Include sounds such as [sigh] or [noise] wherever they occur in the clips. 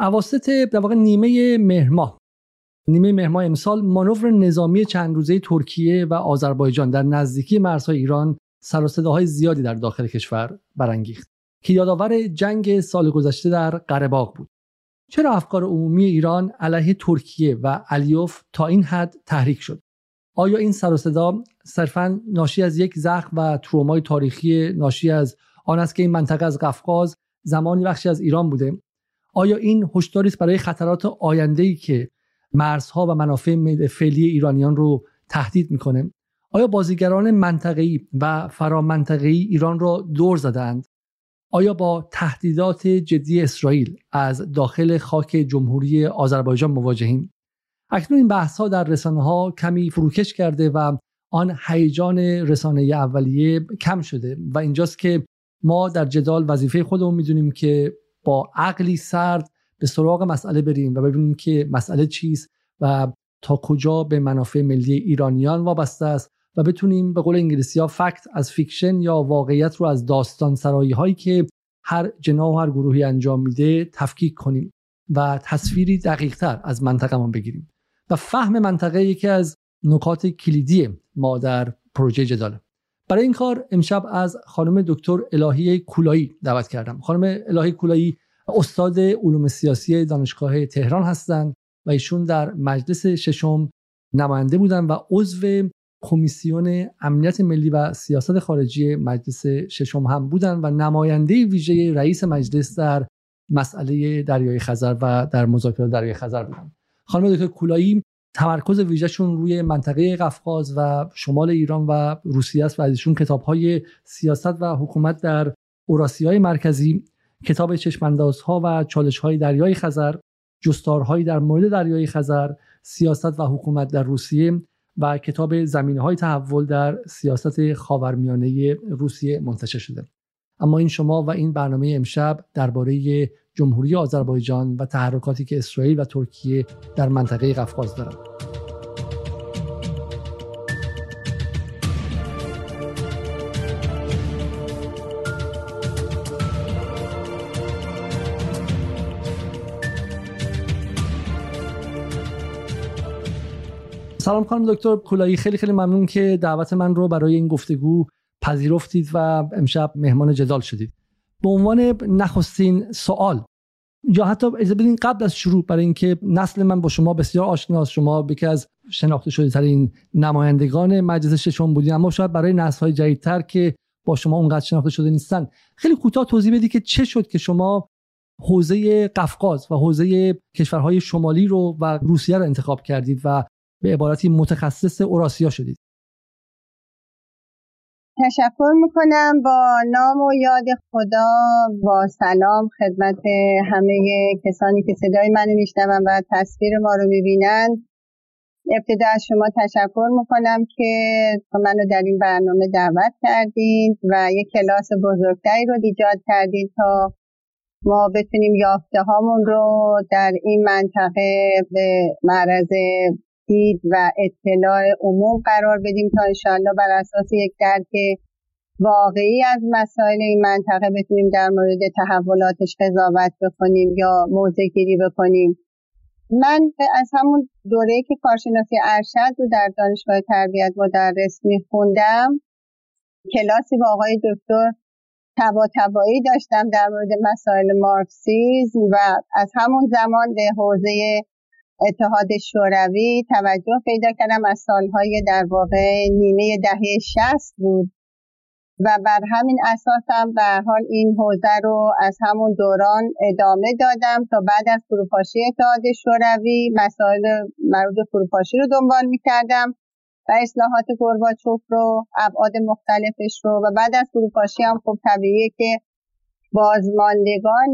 اواسط در واقع نیمه مهر نیمه مهر امسال مانور نظامی چند روزه ترکیه و آذربایجان در نزدیکی مرزهای ایران سر و زیادی در داخل کشور برانگیخت که یادآور جنگ سال گذشته در قرهباغ بود. چرا افکار عمومی ایران علیه ترکیه و علیوف تا این حد تحریک شد؟ آیا این سر و صدا صرفا ناشی از یک زخم و ترومای تاریخی ناشی از آن است که این منطقه از قفقاز زمانی بخشی از ایران بوده؟ آیا این هشداری است برای خطرات آینده ای که مرزها و منافع فعلی ایرانیان رو تهدید می‌کنه؟ آیا بازیگران منطقه‌ای و فرامنطقه‌ای ایران را دور زدند آیا با تهدیدات جدی اسرائیل از داخل خاک جمهوری آذربایجان مواجهیم اکنون این بحث ها در رسانه ها کمی فروکش کرده و آن هیجان رسانه اولیه کم شده و اینجاست که ما در جدال وظیفه خودمون می‌دونیم که با عقلی سرد به سراغ مسئله بریم و ببینیم که مسئله چیست و تا کجا به منافع ملی ایرانیان وابسته است و بتونیم به قول انگلیسی ها fact از fiction یا واقعیت رو از داستان سرایی هایی که هر جناح و هر گروهی انجام میده تفکیک کنیم و تصویری دقیق تر از منطقه ما بگیریم. و فهم منطقه یکی از نکات کلیدی ما در پروژه جداله. برای این کار امشب از خانم دکتر الهی کولایی دعوت کردم. خانم الهی کولایی استاد علوم سیاسی دانشگاه تهران هستند و ایشون در مجلس ششم نماینده بودن و عضو کمیسیون امنیت ملی و سیاست خارجی مجلس ششم هم بودن و نماینده ویژه رئیس مجلس در مسئله دریای خزر و در مذاکرات دریای خزر بودن. خانم دکتر کولایی تمرکز ویژهشون روی منطقه قفقاز و شمال ایران و روسیه است و از ایشون کتاب های سیاست و حکومت در اوراسیای مرکزی کتاب چشماندازها و چالش های دریای خزر جستارهایی در مورد دریای خزر سیاست و حکومت در روسیه و کتاب زمینه های تحول در سیاست خاورمیانه روسیه منتشر شده. اما این شما و این برنامه امشب درباره جمهوری آذربایجان و تحرکاتی که اسرائیل و ترکیه در منطقه قفقاز دارند. سلام خانم دکتر کولایی خیلی خیلی ممنون که دعوت من رو برای این گفتگو پذیرفتید و امشب مهمان جدال شدید. به عنوان نخستین سوال یا حتی اجازه بدین قبل از شروع برای اینکه نسل من با شما بسیار آشناست شما یکی از شناخته شده ترین نمایندگان مجلس ششم بودین. اما شاید برای نسل های جدیدتر که با شما اونقدر شناخته شده نیستن. خیلی کوتاه توضیح بدید که چه شد که شما حوزه قفقاز و حوزه کشورهای شمالی رو و روسیه رو انتخاب کردید و به عبارتی متخصص اوراسیا شدید. تشکر می‌کنم با نام و یاد خدا با سلام خدمت همه کسانی که صدای منو میشنون و تصویر ما رو می‌بینند ابتدا از شما تشکر می‌کنم که منو در این برنامه دعوت کردید و یک کلاس بزرگتری رو ایجاد کردید تا ما بتونیم یافته هامون رو در این منطقه به معرض دید و اطلاع عموم قرار بدیم تا انشاءالله بر اساس یک درک واقعی از مسائل این منطقه بتونیم در مورد تحولاتش قضاوت بکنیم یا موضع گیری بکنیم. من از همون دوره که کارشناسی ارشد رو در دانشگاه تربیت مدرس میخوندم کلاسی با آقای دکتر تبا تبایی داشتم در مورد مسائل مارکسیزم و از همون زمان به حوزه اتحاد شوروی توجه پیدا کردم از سالهای در واقع نیمه دهه شست بود. و بر همین اساس هم به حال این حوزه رو از همون دوران ادامه دادم تا بعد از فروپاشی اتحاد شوروی مسائل مربوط فروپاشی رو دنبال می‌کردم و اصلاحات گرباچوف رو ابعاد مختلفش رو و بعد از فروپاشی هم خب طبیعیه که بازماندگان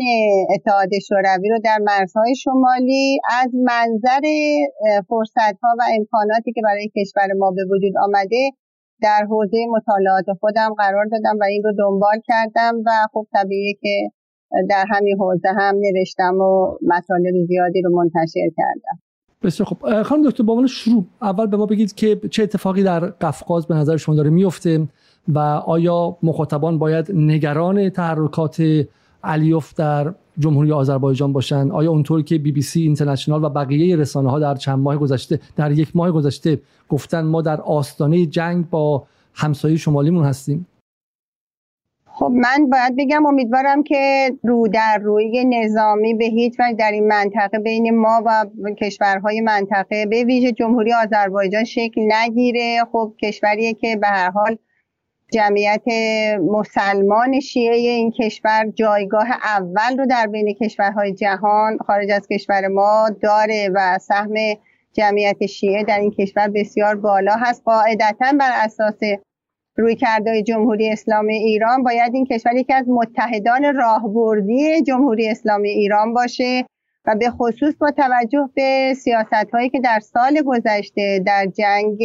اتحاد شوروی رو در مرزهای شمالی از منظر فرصت ها و امکاناتی که برای کشور ما به وجود آمده در حوزه مطالعات خودم قرار دادم و این رو دنبال کردم و خب طبیعیه که در همین حوزه هم نوشتم و مطالب زیادی رو منتشر کردم. بسیار خب خانم دکتر با شروع اول به ما بگید که چه اتفاقی در قفقاز به نظر شما داره میفته؟ و آیا مخاطبان باید نگران تحرکات علیوف در جمهوری آذربایجان باشن آیا اونطور که بی بی سی اینترنشنال و بقیه رسانه ها در چند ماه گذشته در یک ماه گذشته گفتن ما در آستانه جنگ با همسایه شمالیمون هستیم؟ خب من باید بگم امیدوارم که رو در روی نظامی به هیچ وجه در این منطقه بین ما و کشورهای منطقه به ویژه جمهوری آذربایجان شکل نگیره. خب کشوریه که به هر حال جمعیت مسلمان شیعه این کشور جایگاه اول رو در بین کشورهای جهان خارج از کشور ما داره و سهم جمعیت شیعه در این کشور بسیار بالا هست. قاعدتا بر اساس روی کرده جمهوری اسلامی ایران باید این کشور یکی از متحدان راهبردی جمهوری اسلامی ایران باشه و به خصوص با توجه به سیاست هایی که در سال گذشته در جنگ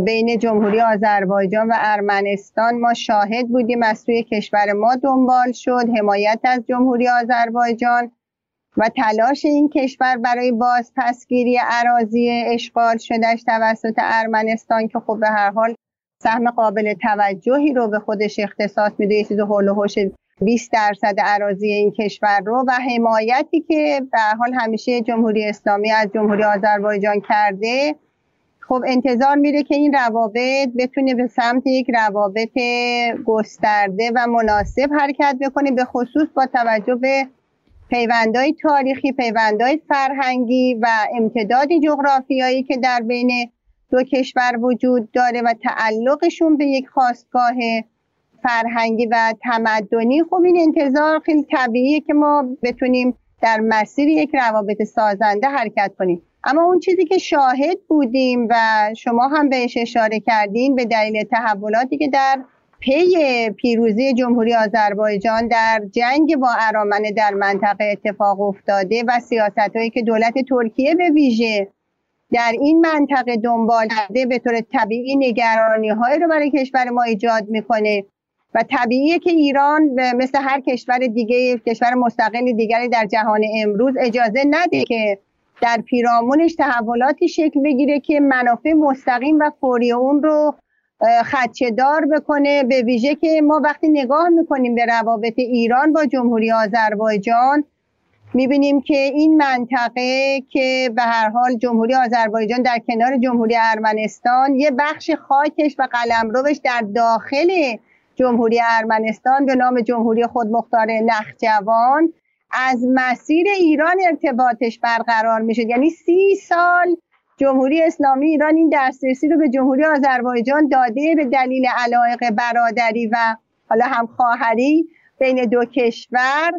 بین جمهوری آذربایجان و ارمنستان ما شاهد بودیم از سوی کشور ما دنبال شد حمایت از جمهوری آذربایجان و تلاش این کشور برای بازپسگیری عراضی اشغال شدهش توسط ارمنستان که خب به هر حال سهم قابل توجهی رو به خودش اختصاص میده. یه چیز هول و 20 درصد عراضی این کشور رو و حمایتی که به حال همیشه جمهوری اسلامی از جمهوری آذربایجان کرده خب انتظار میره که این روابط بتونه به سمت یک روابط گسترده و مناسب حرکت بکنه به خصوص با توجه به پیوندهای تاریخی پیوندهای فرهنگی و امتداد جغرافیایی که در بین دو کشور وجود داره و تعلقشون به یک خواستگاه فرهنگی و تمدنی. خب این انتظار خیلی طبیعیه که ما بتونیم در مسیر یک روابط سازنده حرکت کنیم. اما اون چیزی که شاهد بودیم و شما هم بهش اشاره کردین به دلیل تحولاتی که در پی پیروزی جمهوری آذربایجان در جنگ با ارامنه در منطقه اتفاق افتاده و سیاست هایی که دولت ترکیه به ویژه در این منطقه دنبال کرده به طور طبیعی نگرانی های رو برای کشور ما ایجاد می‌کنه و طبیعیه که ایران مثل هر کشور دیگه کشور مستقل دیگری در جهان امروز اجازه نده که در پیرامونش تحولاتی شکل بگیره که منافع مستقیم و فوری اون رو دار بکنه به ویژه که ما وقتی نگاه می‌کنیم به روابط ایران با جمهوری آذربایجان می‌بینیم که این منطقه که به هر حال جمهوری آذربایجان در کنار جمهوری ارمنستان یه بخش خاکش و قلمروش در داخل جمهوری ارمنستان به نام جمهوری خودمختار نخجوان از مسیر ایران ارتباطش برقرار میشه یعنی سی سال جمهوری اسلامی ایران این دسترسی رو به جمهوری آذربایجان داده به دلیل علایق برادری و حالا هم خواهری بین دو کشور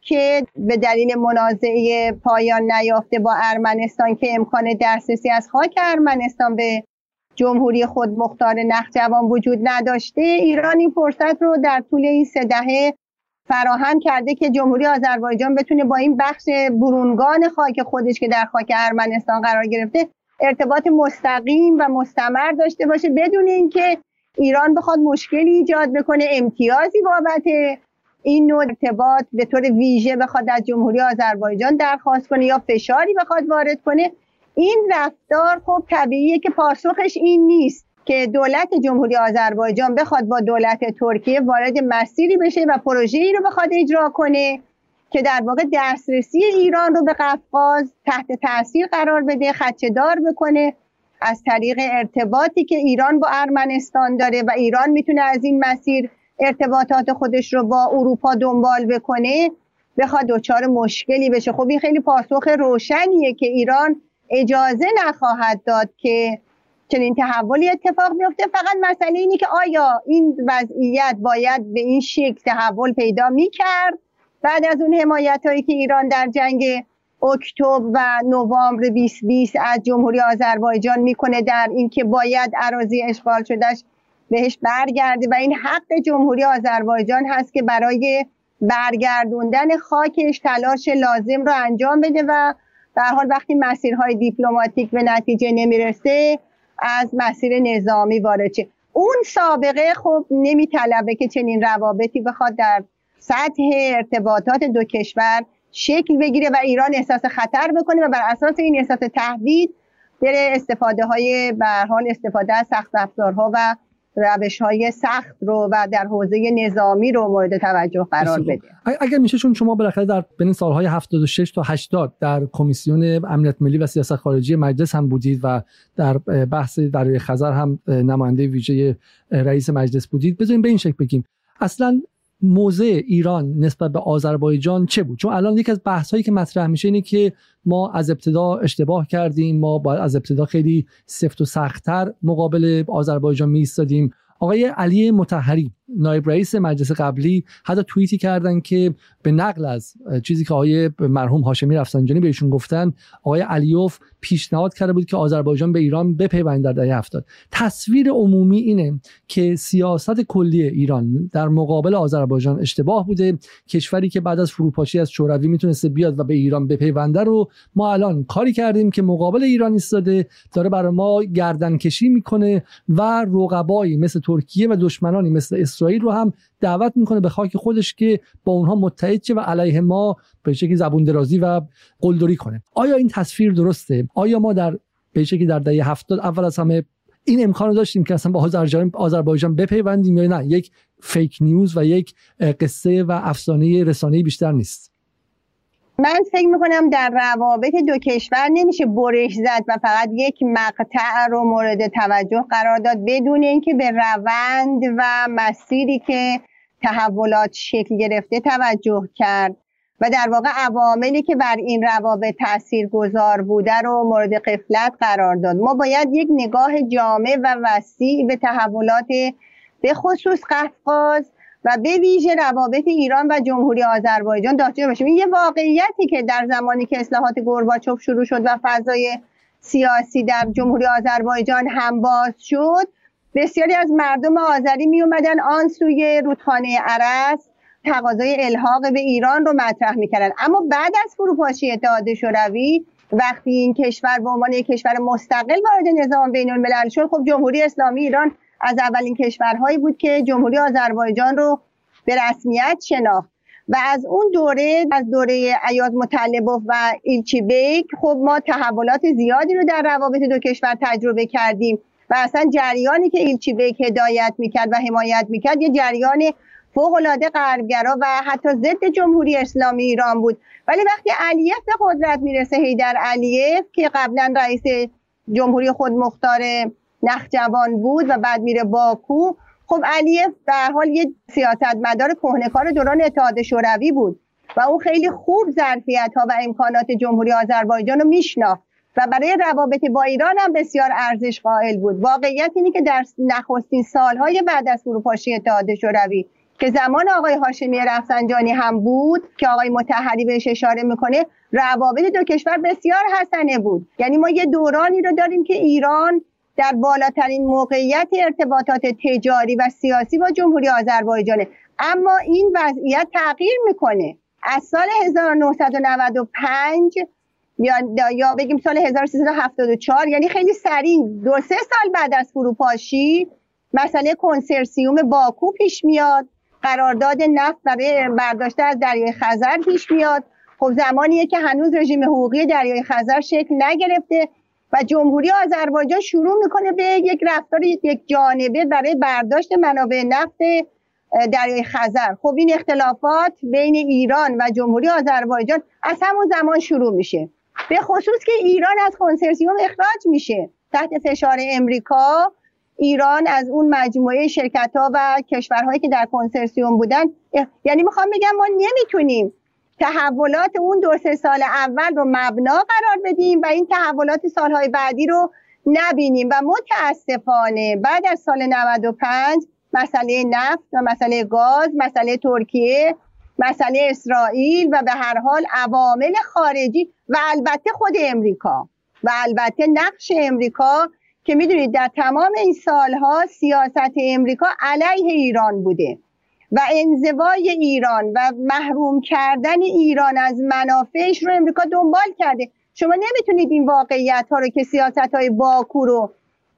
که به دلیل منازعه پایان نیافته با ارمنستان که امکان دسترسی از خاک ارمنستان به جمهوری خود مختار نخجوان وجود نداشته. ایران این فرصت رو در طول این سه دهه فراهم کرده که جمهوری آذربایجان بتونه با این بخش برونگان خاک خودش که در خاک ارمنستان قرار گرفته ارتباط مستقیم و مستمر داشته باشه بدون اینکه ایران بخواد مشکلی ایجاد بکنه امتیازی بابت این نوع ارتباط به طور ویژه بخواد از جمهوری آذربایجان درخواست کنه یا فشاری بخواد وارد کنه این رفتار خب طبیعیه که پاسخش این نیست. که دولت جمهوری آذربایجان بخواد با دولت ترکیه وارد مسیری بشه و پروژه‌ای رو بخواد اجرا کنه که در واقع دسترسی ایران رو به قفقاز تحت تاثیر قرار بده دار بکنه از طریق ارتباطی که ایران با ارمنستان داره و ایران می‌تونه از این مسیر ارتباطات خودش رو با اروپا دنبال بکنه بخواد دچار مشکلی بشه. خب این خیلی پاسخ روشنیه که ایران اجازه نخواهد داد که چنین تحولی اتفاق بیفته فقط مسئله اینه که آیا این وضعیت باید به این شکل تحول پیدا می‌کرد؟ بعد از اون حمایت هایی که ایران در جنگ اکتبر و نوامبر 2020 از جمهوری آذربایجان می‌کنه در اینکه باید اراضی اشغال شدهش بهش برگرده و این حق جمهوری آذربایجان هست که برای برگردوندن خاکش تلاش لازم رو انجام بده و در حال وقتی مسیرهای دیپلماتیک به نتیجه نمی‌رسه از مسیر نظامی وارد شه. اون سابقه خب نمیطلبه که چنین روابطی بخواد در سطح ارتباطات دو کشور شکل بگیره و ایران احساس خطر بکنه و بر اساس این احساس تهدید بره استفاده های به استفاده از سخت افزارها و روش های سخت رو و در حوزه نظامی رو مورد توجه قرار بده اگر میشه چون شما بالاخره در بین سالهای 76 تا 80 در کمیسیون امنیت ملی و سیاست خارجی مجلس هم بودید و در بحث دریای خزر هم نماینده ویژه رئیس مجلس بودید بذاریم به این شکل بگیم. اصلا موضع ایران نسبت به آذربایجان چه بود؟ چون الان یکی از بحث هایی که مطرح میشه اینه که ما از ابتدا اشتباه کردیم ما باید از ابتدا خیلی سفت و سختتر مقابل آذربایجان میستادیم آقای علی متحری نایب رئیس مجلس قبلی حتی توییتی کردن که به نقل از چیزی که آقای مرحوم هاشمی رفسنجانی بهشون گفتن آقای علیوف پیشنهاد کرده بود که آذربایجان به ایران بپیوند در دهه هفتاد. تصویر عمومی اینه که سیاست کلی ایران در مقابل آذربایجان اشتباه بوده. کشوری که بعد از فروپاشی از شوروی می‌تونسته بیاد و به ایران بپیونده رو ما الان کاری کردیم که مقابل ایران ایستاده داره برای ما گردن کشی می‌کنه و رقبایی مثل ترکیه و دشمنانی مثل اسرائیل رو هم دعوت می‌کنه به خاک خودش که با اونها متحد شه و علیه ما به شکلی زبون درازی و قلدری کنه. آیا این تصویر درسته؟ آیا ما در به شکلی در دهه هفتاد اول از همه این امکان داشتیم که اصلا با آذربایجان بپیوندیم یا نه؟ یک فیک نیوز و یک قصه و افسانه رسانه بیشتر نیست. من فکر می‌کنم در روابط دو کشور نمیشه برش زد و فقط یک مقطع رو مورد توجه قرار داد بدون اینکه به روند و مسیری که تحولات شکل گرفته توجه کرد. و در واقع عواملی که بر این روابط تأثیر گذار بوده رو مورد قفلت قرار داد. ما باید یک نگاه جامع و وسیع به تحولات به خصوص قفقاز و به ویژه روابط ایران و جمهوری آذربایجان داشته باشیم. این یه واقعیتی که در زمانی که اصلاحات گورباچوف شروع شد و فضای سیاسی در جمهوری آذربایجان هم باز شد بسیاری از مردم آذری می اومدن آن سوی رودخانه عرس تقاضای الحاق به ایران رو مطرح می‌کردن. اما بعد از فروپاشی اتحاد شوروی وقتی این کشور به عنوان یک کشور مستقل وارد نظام بین الملل شد خب جمهوری اسلامی ایران از اولین کشورهایی بود که جمهوری آذربایجان رو به رسمیت شناخت. و از اون دوره از دوره ایاز مطلبوف و ایلچی بیک خب ما تحولات زیادی رو در روابط دو کشور تجربه کردیم و اصلا جریانی که ایلچی بیک هدایت می‌کرد و حمایت می‌کرد یه جریان فوقالعاده غربگرا و حتی ضد جمهوری اسلامی ایران بود. ولی وقتی علیف به قدرت می‌رسه هیدر علیف که قبلا رئیس جمهوری خودمختار نخجوان بود و بعد میره باکو. خب علیف در حال یه سیاستمدار کهنکار دوران اتحاد شوروی بود و اون خیلی خوب ظرفیت ها و امکانات جمهوری آذربایجان رو میشناخت و برای روابط با ایران هم بسیار ارزش قائل بود. واقعیت اینه که در نخستین سالهای بعد از فروپاشی اتحاد شوروی که زمان آقای هاشمی رفسنجانی هم بود که آقای متحری بهش اشاره می‌کنه روابط دو کشور بسیار حسنه بود. یعنی ما یه دورانی رو داریم که ایران در بالاترین موقعیت ارتباطات تجاری و سیاسی با جمهوری آذربایجانه. اما این وضعیت تغییر می‌کنه. از سال 1995 یا یا بگیم سال 1374 یعنی خیلی سریع دو سه سال بعد از فروپاشی مسئله کنسرسیوم باکو پیش میاد. قرارداد نفت برای برداشته از دریای خزر پیش میاد. خب زمانیه که هنوز رژیم حقوقی دریای خزر شکل نگرفته. و جمهوری آذربایجان شروع می‌کنه به یک رفتار یک جانبه برای برداشت منابع نفت دریای خزر. خب این اختلافات بین ایران و جمهوری آذربایجان از همون زمان شروع میشه. به خصوص که ایران از کنسرسیوم اخراج میشه. تحت فشار امریکا ایران از اون مجموعه شرکت ها و کشورهایی که در کنسرسیوم بودن یعنی می‌خوام بگم ما نمی‌تونیم تحولات اون دو سه سال اول رو مبنا قرار بدیم و این تحولات سالهای بعدی رو نبینیم. و متاسفانه بعد از سال 95 مسئله نفت و مسئله گاز مسئله ترکیه مسئله اسرائیل و به هر حال عوامل خارجی و البته خود امریکا و البته نقش امریکا که می‌دونید در تمام این سالها سیاست امریکا علیه ایران بوده. و انزوای ایران و محروم کردن ایران از منافعش رو امریکا دنبال کرده. شما نمی‌تونید این واقعیت ها رو که سیاست های باکو رو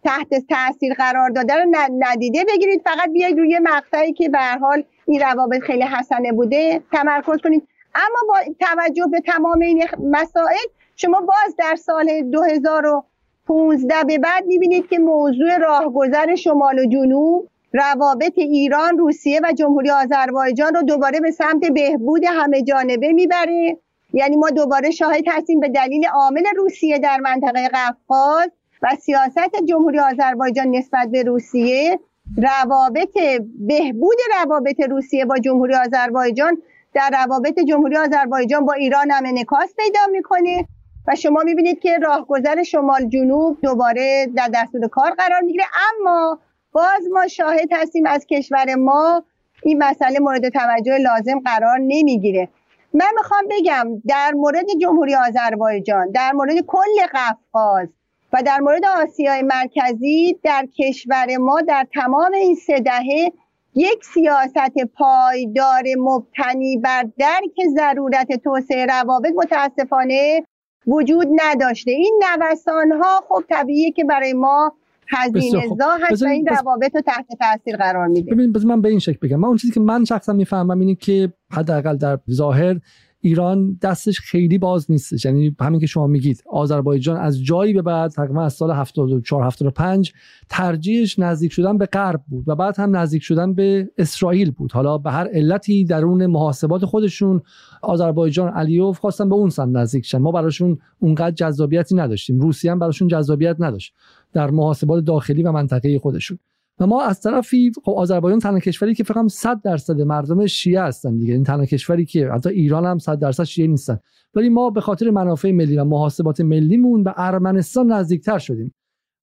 تحت تاثیر قرار داده رو ندیده بگیرید. فقط بیاید روی مقطعی که به حال این روابط خیلی حسنه بوده تمرکز کنید. اما با توجه به تمام این مسائل شما باز در سال 2000 15 به بعد می‌بینید که موضوع راهگذر شمال و جنوب روابط ایران روسیه و جمهوری آذربایجان رو دوباره به سمت بهبود همه جانبه می‌بره. یعنی ما دوباره شاهد هستیم به دلیل عامل روسیه در منطقه قفقاز و سیاست جمهوری آذربایجان نسبت به روسیه. روابط بهبود روابط روسیه با جمهوری آذربایجان در روابط جمهوری آذربایجان با ایران هم انعکاس پیدا می‌کنه. و شما می‌بینید که راهگذر شمال جنوب دوباره در دستور کار قرار می‌گیره. اما باز ما شاهد هستیم از کشور ما این مسئله مورد توجه لازم قرار نمی‌گیره. من می‌خوام بگم در مورد جمهوری آذربایجان در مورد کل قفقاز و در مورد آسیای مرکزی در کشور ما در تمام این سه دهه یک سیاست پایدار مبتنی بر درک ضرورت توسعه روابط متاسفانه وجود نداشته. این نوسان ها خب طبیعیه که برای ما هزینه زا هست و این روابط رو تحت تاثیر قرار میده. ببین من به این شکل بگم. من اون چیزی که من شخصا می‌فهمم اینه که حداقل در ظاهر ایران دستش خیلی باز نیستش. یعنی همین که شما میگید آذربایجان از جایی به بعد تقریبا از سال 74 75 ترجیحش نزدیک شدن به غرب بود و بعد هم نزدیک شدن به اسرائیل بود. حالا به هر علتی درون محاسبات خودشون آذربایجان علیوف خواستن به اون سمت نزدیک شن. ما براشون اونقدر جذابیتی نداشتیم. روسیه هم براشون جذابیت نداشت در محاسبات داخلی و منطقه خودشون. و ما از طرفی خب آذربایجان تنها کشوری که فقط 100 درصد مردم شیعه هستن دیگه. این تنها کشوری که حتی ایران هم 100 درصد شیعه نیستن. ولی ما به خاطر منافع ملی و محاسبات ملیمون به ارمنستان نزدیکتر شدیم.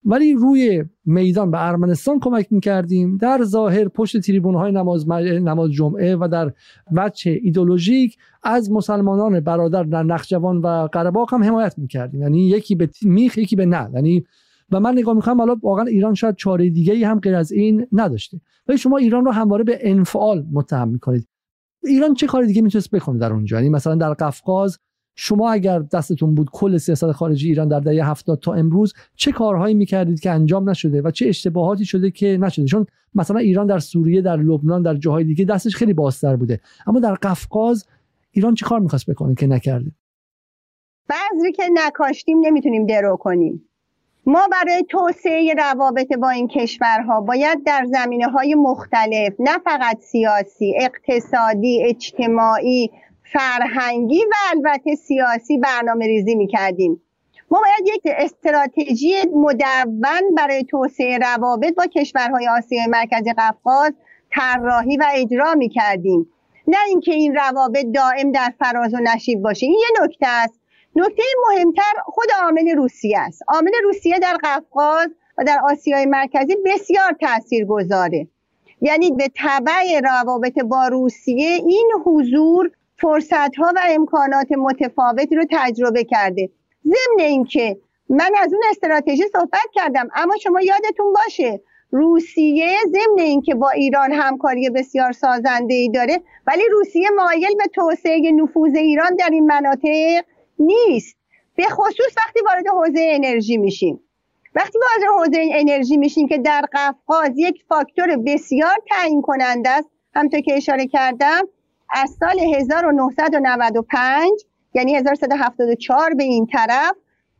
ولی روی میدان به ارمنستان کمک می‌کردیم. در ظاهر پشت تریبون های نماز, نماز جمعه و در وجه ایدولوژیک از مسلمانان برادر در نخجوان و قره هم حمایت می‌کردیم. یعنی یکی به میخ یکی به نه یعنی و من نگاه می‌کنم حالا واقعا ایران شاید چاره دیگه ای هم غیر از این نداشته. ولی شما ایران رو همواره به انفعال متهم می‌کنید. ایران چه کاری دیگه می‌تونست بکنه در اونجا؟ یعنی مثلا در قفقاز شما اگر دستتون بود کل سیاست خارجی ایران در دهه 70 تا امروز چه کارهایی می‌کردید که انجام نشده و چه اشتباهاتی شده که نشده؟ چون مثلا ایران در سوریه در لبنان در جاهای دیگه دستش خیلی بازتر بوده. اما در قفقاز ایران چه کار می‌خواست بکنه که نکرده؟ بعضی که نکاشتیم نمی‌تونیم درو کنیم. ما برای توسعه روابط با این کشورها باید در زمینه های مختلف نه فقط سیاسی اقتصادی اجتماعی فرهنگی و البته سیاسی برنامه ریزی می کردیم ما باید یک استراتژی مدون برای توسعه روابط با کشورهای آسیای مرکزی قفقاز طراحی و اجرا می کردیم نه اینکه این روابط دائم در فراز و نشیب باشه. این یه نکته است. نکته مهمتر خود عامل روسیه است. عامل روسیه در قفقاز و در آسیای مرکزی بسیار تأثیر گذاره یعنی به طبع روابط با روسیه این حضور فرصت ها و امکانات متفاوتی رو تجربه کرده. ضمن اینکه من از اون استراتژی صحبت کردم اما شما یادتون باشه روسیه ضمن اینکه با ایران همکاری بسیار سازنده ای داره ولی روسیه مایل به توسعه نفوذ ایران در این مناطق نیست. به خصوص وقتی وارد حوزه انرژی میشیم. وقتی وارد حوزه انرژی میشیم که در قفقاز یک فاکتور بسیار تعیین کننده است همطور که اشاره کردم از سال 1995 یعنی 1174 به این طرف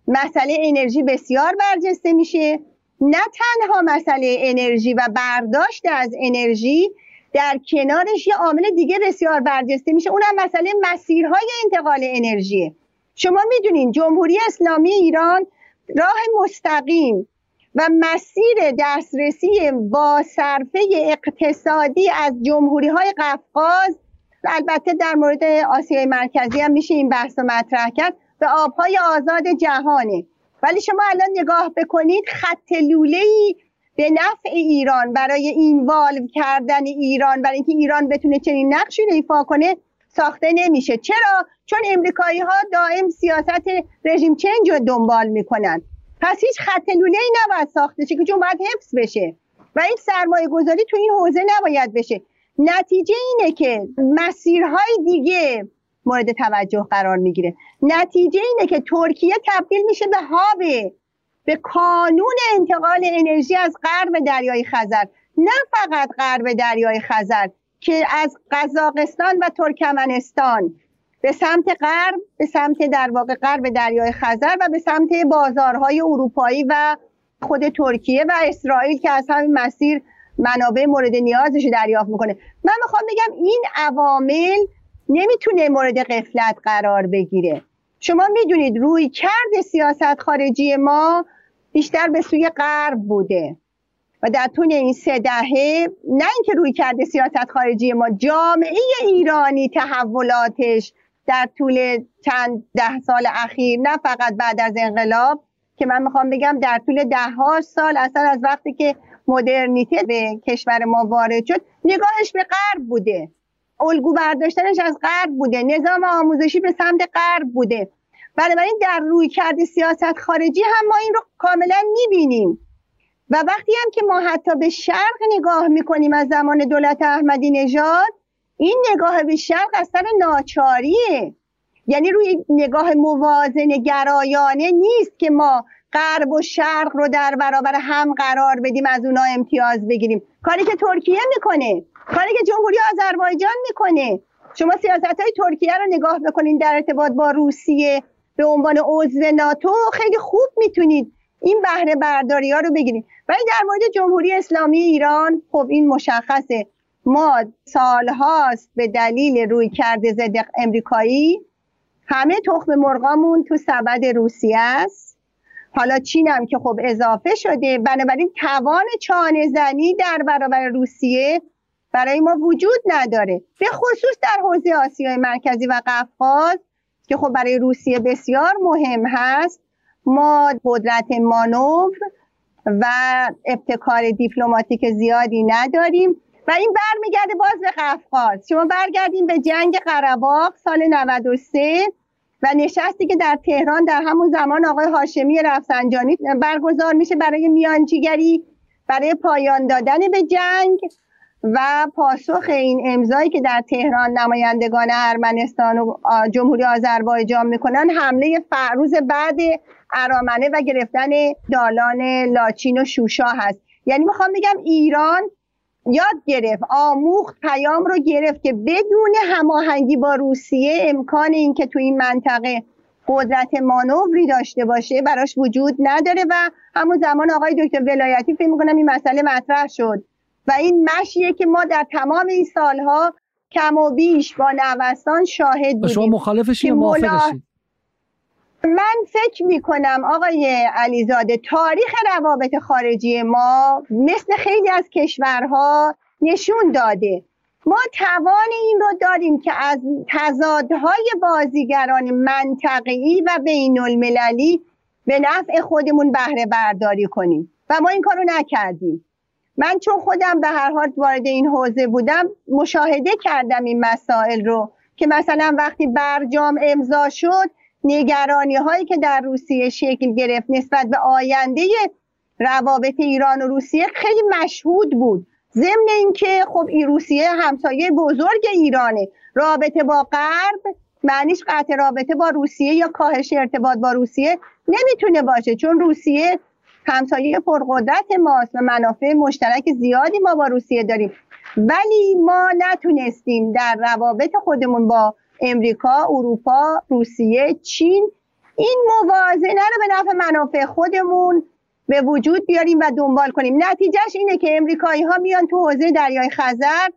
مسئله انرژی بسیار برجسته میشه. نه تنها مسئله انرژی و برداشت از انرژی در کنارش یه عامل دیگه بسیار برجسته میشه. اونم مسئله مسیرهای انتقال انرژیه. شما می‌دونین جمهوری اسلامی ایران راه مستقیم و مسیر دسترسی با صرفه اقتصادی از جمهوری های قفقاز البته در مورد آسیای مرکزی هم میشه این بحث رو مطرح کرد به آبهای آزاد جهانه. ولی شما الان نگاه بکنید خط لوله به نفع ایران برای این والو کردن ایران برای اینکه ایران بتونه چنین نقشی رو ایفا کنه ساخته نمیشه. چرا؟ چون امریکایی ها دائم سیاست رژیم چنج رو دنبال می‌کنن. پس هیچ خط لوله ای نباید ساخته شه که چون باید حفظ بشه. و این سرمایه گذاری تو این حوزه نباید بشه. نتیجه اینه که مسیرهای دیگه مورد توجه قرار می‌گیره. نتیجه اینه که ترکیه تبدیل میشه به هابه به کانون انتقال انرژی از غرب دریای خزر. نه فقط غرب دریای خزر که از قزاقستان و ترکمنستان به سمت غرب به سمت در واقع غرب دریای خزر و به سمت بازارهای اروپایی و خود ترکیه و اسرائیل که از همین مسیر منابع مورد نیازش دریافت می‌کنه. من می‌خوام بگم این عوامل نمی‌تونه مورد قفلت قرار بگیره. شما می‌دونید روی کرد سیاست خارجی ما بیشتر به سوی غرب بوده. و در طول این سه دهه نه اینکه روی کرده سیاست خارجی ما جامعه ایرانی تحولاتش در طول چند ده سال اخیر نه فقط بعد از انقلاب که من می‌خوام بگم در طول ده سال اصلا از وقتی که مدرنیته به کشور ما وارد شد نگاهش به غرب بوده. الگو برداشتنش از غرب بوده. نظام آموزشی به سمت غرب بوده. بنابراین در روی کرده سیاست خارجی هم ما این رو کاملا می‌بینیم. و وقتی هم که ما حتی به شرق نگاه می‌کنیم از زمان دولت احمدی نژاد این نگاه به شرق سر ناچاریه. یعنی روی نگاه موازن گرایانه نیست که ما غرب و شرق رو در برابر هم قرار بدیم از اونا امتیاز بگیریم. کاری که ترکیه می‌کنه کاری که جمهوری آذربایجان می‌کنه. شما سیاست های ترکیه رو نگاه بکنین در ارتباط با روسیه به عنوان عضو ناتو خیلی خوب می‌تونید این بهره برداری ها رو بگیرید ولی در مورد جمهوری اسلامی ایران خب این مشخصه. ما سالهاست به دلیل روی کرده ضد امریکایی همه تخم مرغامون تو سبد روسیه است. حالا چینم که خب اضافه شده. بنابراین توان چانه زنی در برابر روسیه برای ما وجود نداره. به خصوص در حوزه آسیای مرکزی و قفقاز که خب برای روسیه بسیار مهم هست. ما قدرت مانور و ابتکار دیپلماتیک زیادی نداریم و این برمیگرده باز به قفقاز. شما برگردیم به جنگ قرباق سال 93 و نشستی که در تهران در همون زمان آقای هاشمی رفسنجانی برگزار میشه برای میانجیگری برای پایان دادن به جنگ. و پاسخ این امضایی که در تهران نمایندگان ارمنستان و جمهوری آذربایجان می‌کنن حمله فروز بعد ارامنه و گرفتن دالان لاچین و شوشا هست. یعنی می‌خوام بگم ایران یاد گرفت آموخت پیام رو گرفت که بدون هماهنگی با روسیه امکان اینکه تو این منطقه قدرت مانوری داشته باشه براش وجود نداره و همون زمان آقای دکتر ولایتی فکر می‌کنم این مسئله مطرح شد. و این مشیه که ما در تمام این سالها کم و بیش با نوستان شاهد بودیم. شما مخالفش یا موافقشید من فکر می کنم آقای علیزاده تاریخ روابط خارجی ما مثل خیلی از کشورها نشون داده. ما توان این رو داریم که از تضادهای بازیگران منطقی و بین المللی به نفع خودمون بهره برداری کنیم. و ما این کارو نکردیم. من چون خودم به هر حال وارد این حوزه بودم مشاهده کردم این مسائل رو که مثلا وقتی برجام امضا شد نگرانی هایی که در روسیه شکل گرفت نسبت به آینده روابط ایران و روسیه خیلی مشهود بود. ضمن اینکه خب این روسیه همسایه بزرگ ایرانه. رابطه با غرب معنیش قطع رابطه با روسیه یا کاهش ارتباط با روسیه نمی‌تونه باشه چون روسیه همسایه پرقدرت ماست و منافع مشترک زیادی ما با روسیه داریم. ولی ما نتونستیم در روابط خودمون با امریکا، اروپا، روسیه، چین این موازنه رو به نفع منافع خودمون به وجود بیاریم و دنبال کنیم. نتیجهش اینه که امریکایی ها میان تو حوزه دریای خزر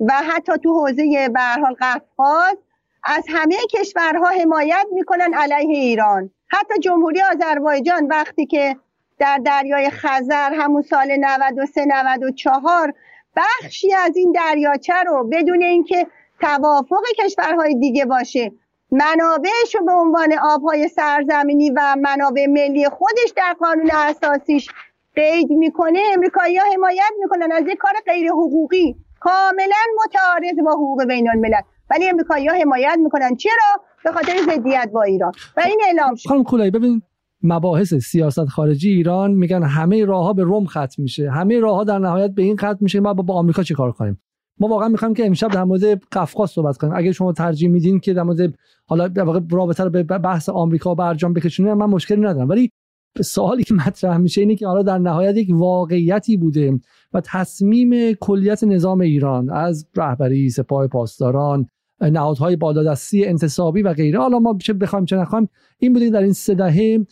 و حتی تو حوزه به حال قفقاز از همه کشورها حمایت می‌کنن علیه ایران. حتی جمهوری آذربایجان وقتی که در دریای خزر همون سال 93 94 بخشی از این دریاچه رو بدون اینکه توافق کشورهای دیگه باشه منابعش رو به عنوان آبهای سرزمینی و منابع ملی خودش در قانون اساسیش قید می‌کنه امریکایی ها حمایت می‌کنن از یک کار غیر حقوقی کاملا متعارض با حقوق بین الملل. ولی امریکایی ها حمایت می‌کنن. چرا؟ به خاطر ضدیت با ایران. و این اعلام شد خانم کولایی ببین مباحث سیاست خارجی ایران میگن همه راه ها به روم ختم میشه. همه راه ها در نهایت به این ختم میشه. ما با, با آمریکا چیکار کنیم؟ ما واقعا می‌خوایم که امشب در مورد قفقاز صحبت کنیم. اگه شما ترجیح میدین که در مورد حالا در واقع رابطه رو به بحث آمریکا برجام بکشونید من مشکلی ندارم. ولی سوالی که مطرح میشه اینه که حالا در نهایت یک واقعیتی بوده و تصمیم کلیت نظام ایران از رهبری سپاه پاسداران نهادهای بالادستی انتصابی و غیره حالا ما چه بخوایم چه نخوایم این بوده در این سه دهه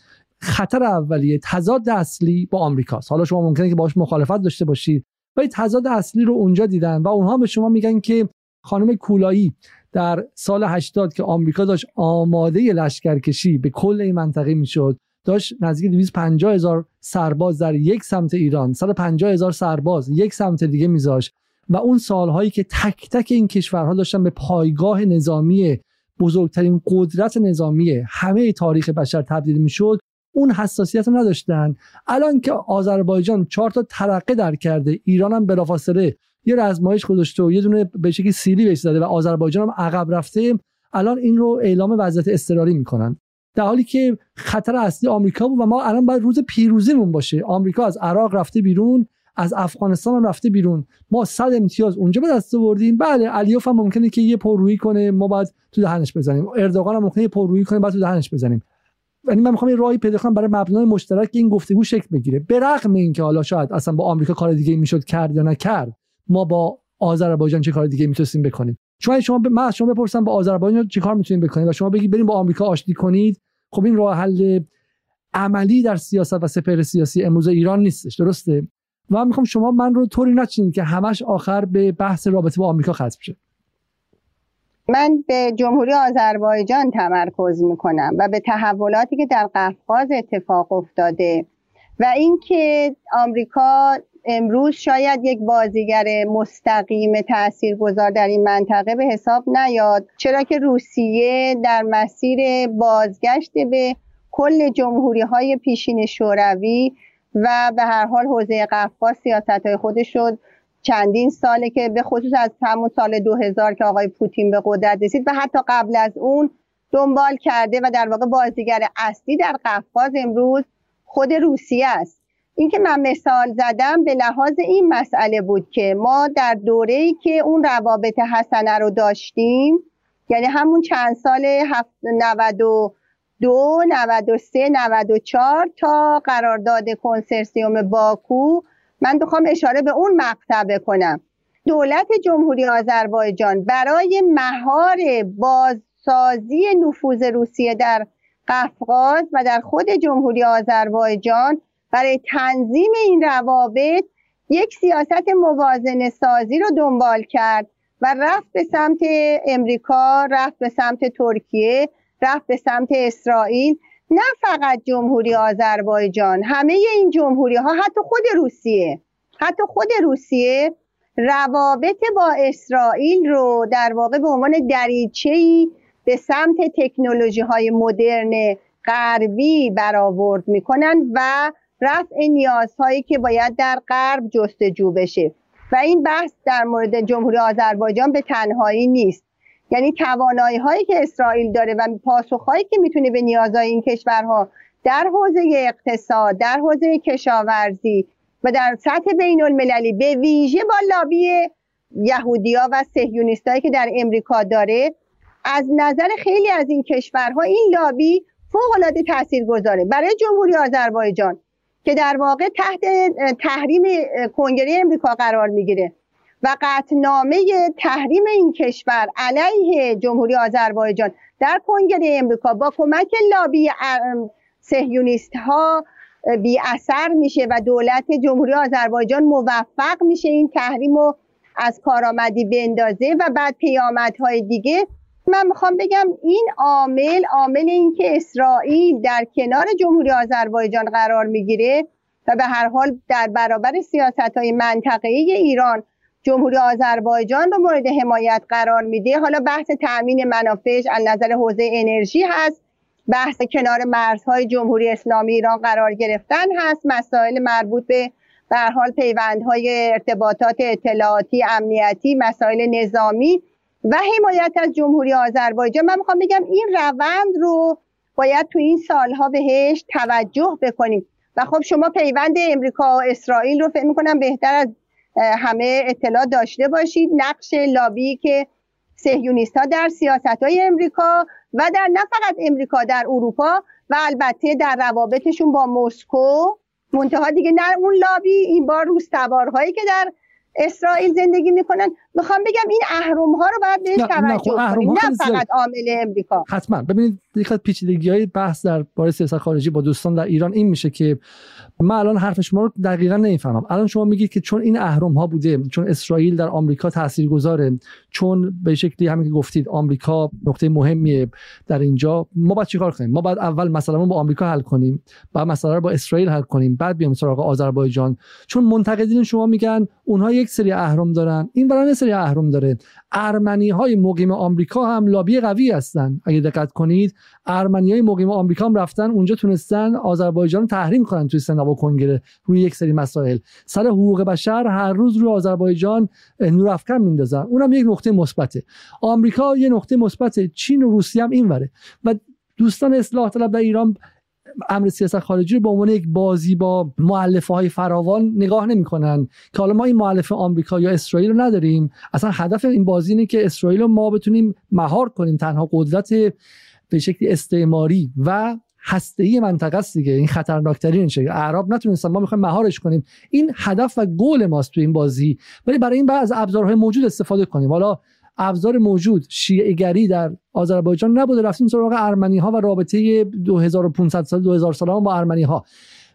خطر اولیه تضاد اصلی با آمریکاست. حالا شما ممکنه که باش مخالفت داشته باشید ولی تضاد اصلی رو اونجا دیدن و اونها به شما میگن که خانم کولایی در سال 80 که آمریکا داشت آماده لشکرکشی به کل این منطقه می‌شد داشت نزدیک 250 هزار سرباز در یک سمت ایران 150 هزار سرباز یک سمت دیگه میذاشت و اون سالهایی که تک تک این کشورها داشتن به پایگاه نظامی بزرگترین قدرت نظامی همه تاریخ بشر تبدیل می‌شد اون حساسیت رو نداشتن. الان که آذربایجان چهار تا ترقه در کرده ایران هم بلافاصله یه رزمایش گذاشته و یه دونه به شکلی سیلی بهش زده و آذربایجان هم عقب رفته الان این رو اعلام وضعیت اضطراری می‌کنن. در حالی که خطر اصلی آمریکا بود و ما الان باید روز پیروزیمون باشه. آمریکا از عراق رفته بیرون از افغانستان هم رفته بیرون. ما صد امتیاز اونجا به دست آوردیم. بله علیوف هم ممکنه که یه پررویی کنه ما باید تو دهنش بزنیم. اردوغان هم ممکنه یه پررویی کنه بعد تو دهنش بزنیم. یعنی من می‌خوام یه راهی پیدا کنم برای مبنای مشترک این گفتگو شکل بگیره. به رغم اینکه حالا شاید اصلا با آمریکا کار دیگه می‌شد کرد یا نکرد ما با آذربایجان چه کار دیگه می‌تونستیم بکنیم؟ چون شما ب... من از شما بپرسم با آذربایجان چه کار می‌تونید بکنید و شما بگید بریم با آمریکا آشتی کنید خب این راه حل عملی در سیاست و سپر سیاسی امروز ایران نیستش درسته؟ و من می‌خوام شما من رو طوری نچینید که همش آخر به بحث رابطه با آمریکا ختم شه. من به جمهوری آذربایجان تمرکز می‌کنم و به تحولاتی که در قفقاز اتفاق افتاده و اینکه آمریکا امروز شاید یک بازیگر مستقیم گذار در این منطقه به حساب نیاد چرا که روسیه در مسیر بازگشت به کل جمهوری های پیشین شوروی و به هر حال حوزه قفقاز سیاست های خودش شد چندین ساله که به خصوص از همون سال 2000 که آقای پوتین به قدرت رسید و حتی قبل از اون دنبال کرده و در واقع بازیگر اصلی در قفقاز امروز خود روسیه است. اینکه من مثال زدم به لحاظ این مسئله بود که ما در دوره ای که اون روابط حسنه رو داشتیم یعنی همون چند سال 92 93 94 تا قرارداد کنسرسیوم باکو من بخوام اشاره به اون مقطع بکنم. دولت جمهوری آذربایجان برای مهار بازسازی نفوذ روسیه در قفقاز و در خود جمهوری آذربایجان برای تنظیم این روابط یک سیاست موازنه سازی رو دنبال کرد و رفت به سمت امریکا رفت به سمت ترکیه رفت به سمت اسرائیل نه فقط جمهوری آذربایجان همه این جمهوری ها حتی خود روسیه. حتی خود روسیه روابط با اسرائیل رو در واقع به عنوان دریچه‌ای به سمت تکنولوژی های مدرن غربی برآورد می‌کنن و رفع نیازهایی که باید در غرب جستجو بشه. و این بحث در مورد جمهوری آذربایجان به تنهایی نیست. یعنی توانایی هایی که اسرائیل داره و پاسخ هایی که می‌تونه به نیازهای این کشورها در حوزه اقتصاد در حوزه کشاورزی و در سطح بین المللی به ویژه با لابی یهودیا و سهیونیستایی که در امریکا داره از نظر خیلی از این کشورها این لابی فوق العاده تاثیرگذاره. برای جمهوری آذربایجان که در واقع تحت تحریم کنگره امریکا قرار می‌گیره. و قطنامه تحریم این کشور علیه جمهوری آذربایجان در کنگره امریکا با کمک لابی سهیونیست ها بی اثر میشه و دولت جمهوری آذربایجان موفق میشه این تحریم رو از کارآمدی بندازه و بعد پیامدهای دیگه. من می‌خوام بگم این عامل عامل این که اسرائیل در کنار جمهوری آذربایجان قرار می‌گیره و به هر حال در برابر سیاست های منطقه ایران جمهوری آذربایجان رو مورد حمایت قرار میده. حالا بحث تأمین منافعش از نظر حوزه انرژی هست. بحث کنار مرزهای جمهوری اسلامی ایران قرار گرفتن هست. مسائل مربوط به به حال پیوندهای ارتباطات اطلاعاتی امنیتی مسائل نظامی و حمایت از جمهوری آذربایجان. من می‌خوام بگم این روند رو باید تو این سالها بهش توجه بکنیم. و خب شما پیوند امریکا و اسرائیل رو فکر می‌کنم بهتر از همه اطلاع داشته باشید. نقش لابی که سهیونیست ها در سیاست های امریکا و در نه فقط امریکا در اروپا و البته در روابطشون با مسکو. منتها دیگه نه اون لابی این بار روستوارهایی که در اسرائیل زندگی می‌کنن. می‌خوام بگم این اهرم ها رو باید بهش توجه کنیم. نه فقط عامل امریکا. حتما. ببینید یک از پیچیدگی های بحث در باره سیاست خارجی با دوستان در ایران این میشه که من الان حرف شما رو دقیقا نمی‌فهمم. الان شما میگید که چون این اهرم ها بوده چون اسرائیل در آمریکا تاثیرگذاره چون به شکلی همین که گفتید آمریکا نقطه مهمیه در اینجا ما باید چیکار کنیم؟ ما باید اول مثلا با آمریکا حل کنیم بعد رو با اسرائیل حل کنیم بعد بیام سراغ آذربایجان. چون منتقدین شما میگن اونها یک سری اهرم دارن. این برای سری اهرم داره. ارمنی های مقیم آمریکا هم لابی قوی هستن. اگه دقت کنید ارمنی های مقیم آمریکا هم رفتن اونجا تونستن آذربایجان تحریم کنن توی سنا و کنگره روی یک سری مسائل. سر حقوق بشر هر روز روی آذربایجان نور افکن میندازن. اونم یک نقطه مثبته. آمریکا یه نقطه مثبت چین و روسیه هم اینوره. و دوستان اصلاح طلب در ایران امر سیاست خارجی رو به عنوان یک بازی با معلفه های فراوان نگاه نمی‌کنن که حالا ما این معلفه آمریکا یا اسرائیل رو نداریم. اصلا هدف این بازی اینه که اسرائیل رو ما بتونیم مهار کنیم. تنها قدرت به شکلی استعماری و هسته منطقه است دیگه. این خطرناکترین چه اعراب نتونستن ما می‌خوایم مهارش کنیم. این هدف و گل ماست تو این بازی. ولی برای این از ابزارهای موجود استفاده کنیم. حالا ابزار موجود شیعه در آذربایجان نبوده. رفتیم سراغ ارمنی ها و رابطه 2500 سال 2000 سال با ارمنی ها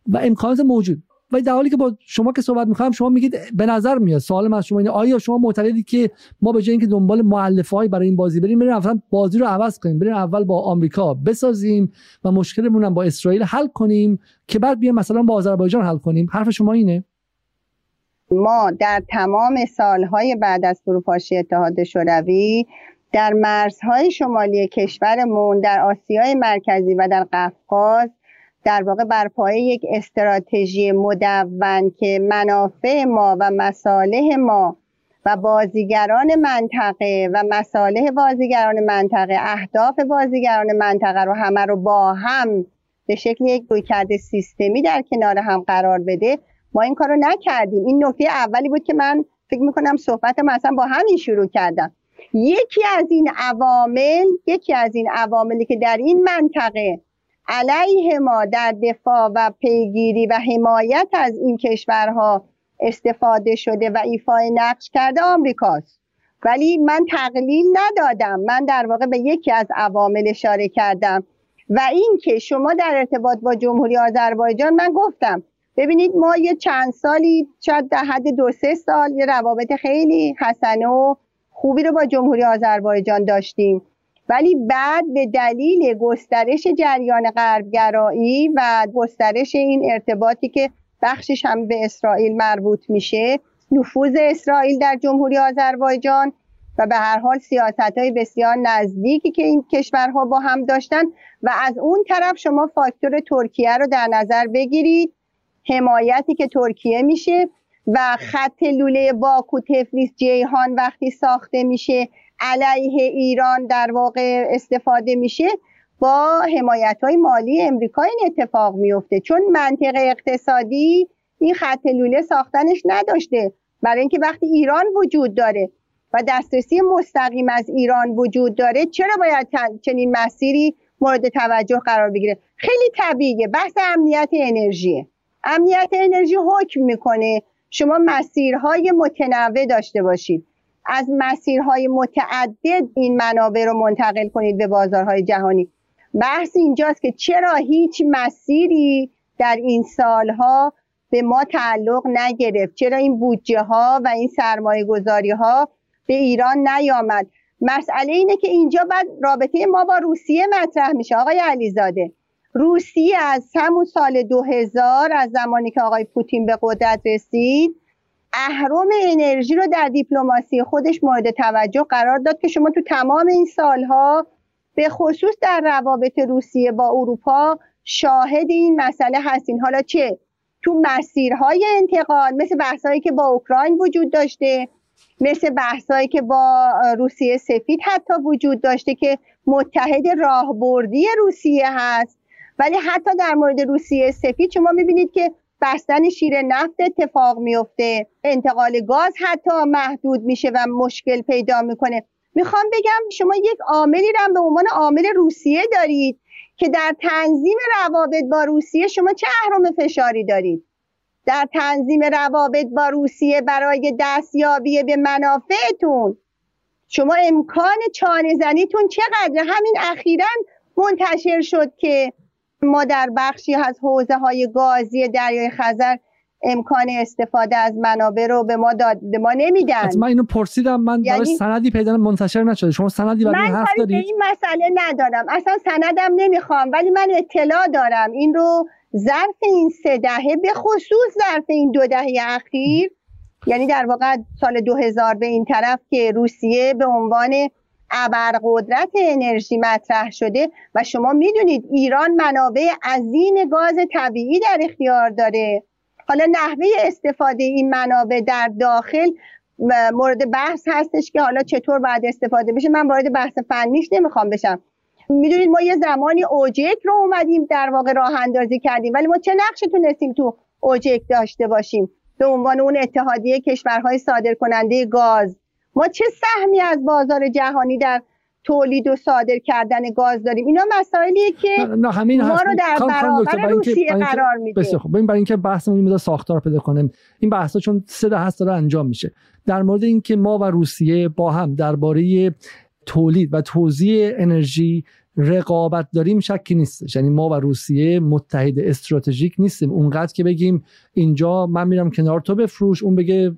و امکانات موجود. و در حالی که با شما که صحبت می‌کنم شما میگید به نظر میاد سوال من از شما اینه آیا شما معتقدید که ما به جای اینکه دنبال مؤلفه برای این بازی بریم بریم اول بازی رو عوض کنیم؟ بریم اول با آمریکا بسازیم و مشکلمون هم با اسرائیل حل کنیم که بعد بیایم مثلا با آذربایجان حل کنیم؟ حرف شما اینه؟ ما در تمام سالهای بعد از فروپاشی اتحاد شوروی در مرزهای شمالی کشورمون در آسیای مرکزی و در قفقاز در واقع بر پایه یک استراتژی مدون که منافع ما و مصالح ما و بازیگران منطقه و مصالح بازیگران منطقه اهداف بازیگران منطقه رو همه رو با هم به شکل یک رویکرد سیستمی در کنار هم قرار بده ما این کار رو نکردیم. این نکته اولی بود که من فکر می‌کنم صحبت اصلا با همین شروع کردم. یکی از این عوامل یکی از این عواملی که در این منطقه علیه ما در دفاع و پیگیری و حمایت از این کشورها استفاده شده و ایفای نقش کرده آمریکاست. ولی من تقلیل ندادم. من در واقع به یکی از عوامل اشاره کردم. و اینکه شما در ارتباط با جمهوری آذربایجان من گفتم ببینید ما یه چند سالی شاید در حد دو سه سال یه روابط خیلی حسنه و خوبی رو با جمهوری آذربایجان داشتیم. ولی بعد به دلیل گسترش جریان غربگرایی و گسترش این ارتباطی که بخشش هم به اسرائیل مربوط میشه نفوذ اسرائیل در جمهوری آذربایجان و به هر حال سیاست های بسیار نزدیکی که این کشورها با هم داشتن و از اون طرف شما فاکتور ترکیه رو در نظر بگیرید. حمایتی که ترکیه میشه و خط لوله باکو تفلیس جیهان وقتی ساخته میشه علیه ایران در واقع استفاده میشه با حمایت های مالی امریکا این اتفاق میفته. چون منطق اقتصادی این خط لوله ساختنش نداشته. برای اینکه وقتی ایران وجود داره و دسترسی مستقیم از ایران وجود داره چرا باید چنین مسیری مورد توجه قرار بگیره؟ خیلی طبیعیه. بحث امنیت انرژیه امنیت انرژی حکم می‌کنه. شما مسیرهای متنوع داشته باشید. از مسیرهای متعدد این منابع رو منتقل کنید به بازارهای جهانی. بحث اینجاست که چرا هیچ مسیری در این سالها به ما تعلق نگرفت؟ چرا این بودجه ها و این سرمایه گذاری ها به ایران نیامد؟ مسئله اینه که اینجا بعد رابطه ما با روسیه مطرح میشه. آقای علیزاده روسیه از همون سال 2000 از زمانی که آقای پوتین به قدرت رسید اهرم انرژی رو در دیپلماسی خودش مورد توجه قرار داد که شما تو تمام این سالها به خصوص در روابط روسیه با اروپا شاهد این مسئله هستین. حالا چه؟ تو مسیرهای انتقال مثل بحثایی که با اوکراین وجود داشته مثل بحثایی که با روسیه سفید حتی وجود داشته که متحد راهبردی روسیه هست. ولی حتی در مورد روسیه سفید شما می‌بینید که بستن شیر نفت اتفاق میفته. انتقال گاز حتی محدود میشه و مشکل پیدا می‌کنه. می‌خوام بگم شما یک عاملی رو به عنوان عامل روسیه دارید که در تنظیم روابط با روسیه شما چه اهرام فشاری دارید؟ در تنظیم روابط با روسیه برای دستیابی به منافعتون شما امکان چانه زنیتون چقدر همین اخیرا منتشر شد که ما در بخشی از حوزه های گازی دریای خزر امکان استفاده از منابع رو به ما داد به ما نمیدن. من اینو پرسیدم. من یعنی... سندی پیدا منتشر نشده. شما سندی برای این حرف دارید؟ این مسئله ندارم. اصلا سندم نمی‌خوام ولی من اطلاع دارم. این رو ظرف این سه دهه به خصوص ظرف این دو دهه اخیر یعنی در واقع سال 2000 به این طرف که روسیه به عنوان ابرقدرت انرژی مطرح شده و شما می‌دونید ایران منابع عظیم گاز طبیعی در اختیار داره. حالا نحوه استفاده این منابع در داخل مورد بحث هستش که حالا چطور باید استفاده بشه. من وارد بحث فنیش نمی‌خوام بشم. می‌دونید ما یه زمانی اوجک رو اومدیم در واقع راه اندازی کردیم ولی ما چه نقشی تونستیم تو اوجک داشته باشیم؟ به عنوان اون اتحادیه کشورهای صادر کننده گاز. ما چه سهمی از بازار جهانی در تولید و صادر کردن گاز داریم؟ اینا مسائلیه که نه همین ما رو در برابر روسیه قرار میده. بسیار خب برای اینکه بحثمون میاد ساختار پیدا کنیم این بحثا چون سه هست داره انجام میشه. در مورد اینکه ما و روسیه با هم درباره تولید و توزیع انرژی رقابت داریم شکی نیست یعنی ما و روسیه متحد استراتژیک نیستیم. اونقدر که بگیم اینجا من میرم کنار تو بفروش اون بگه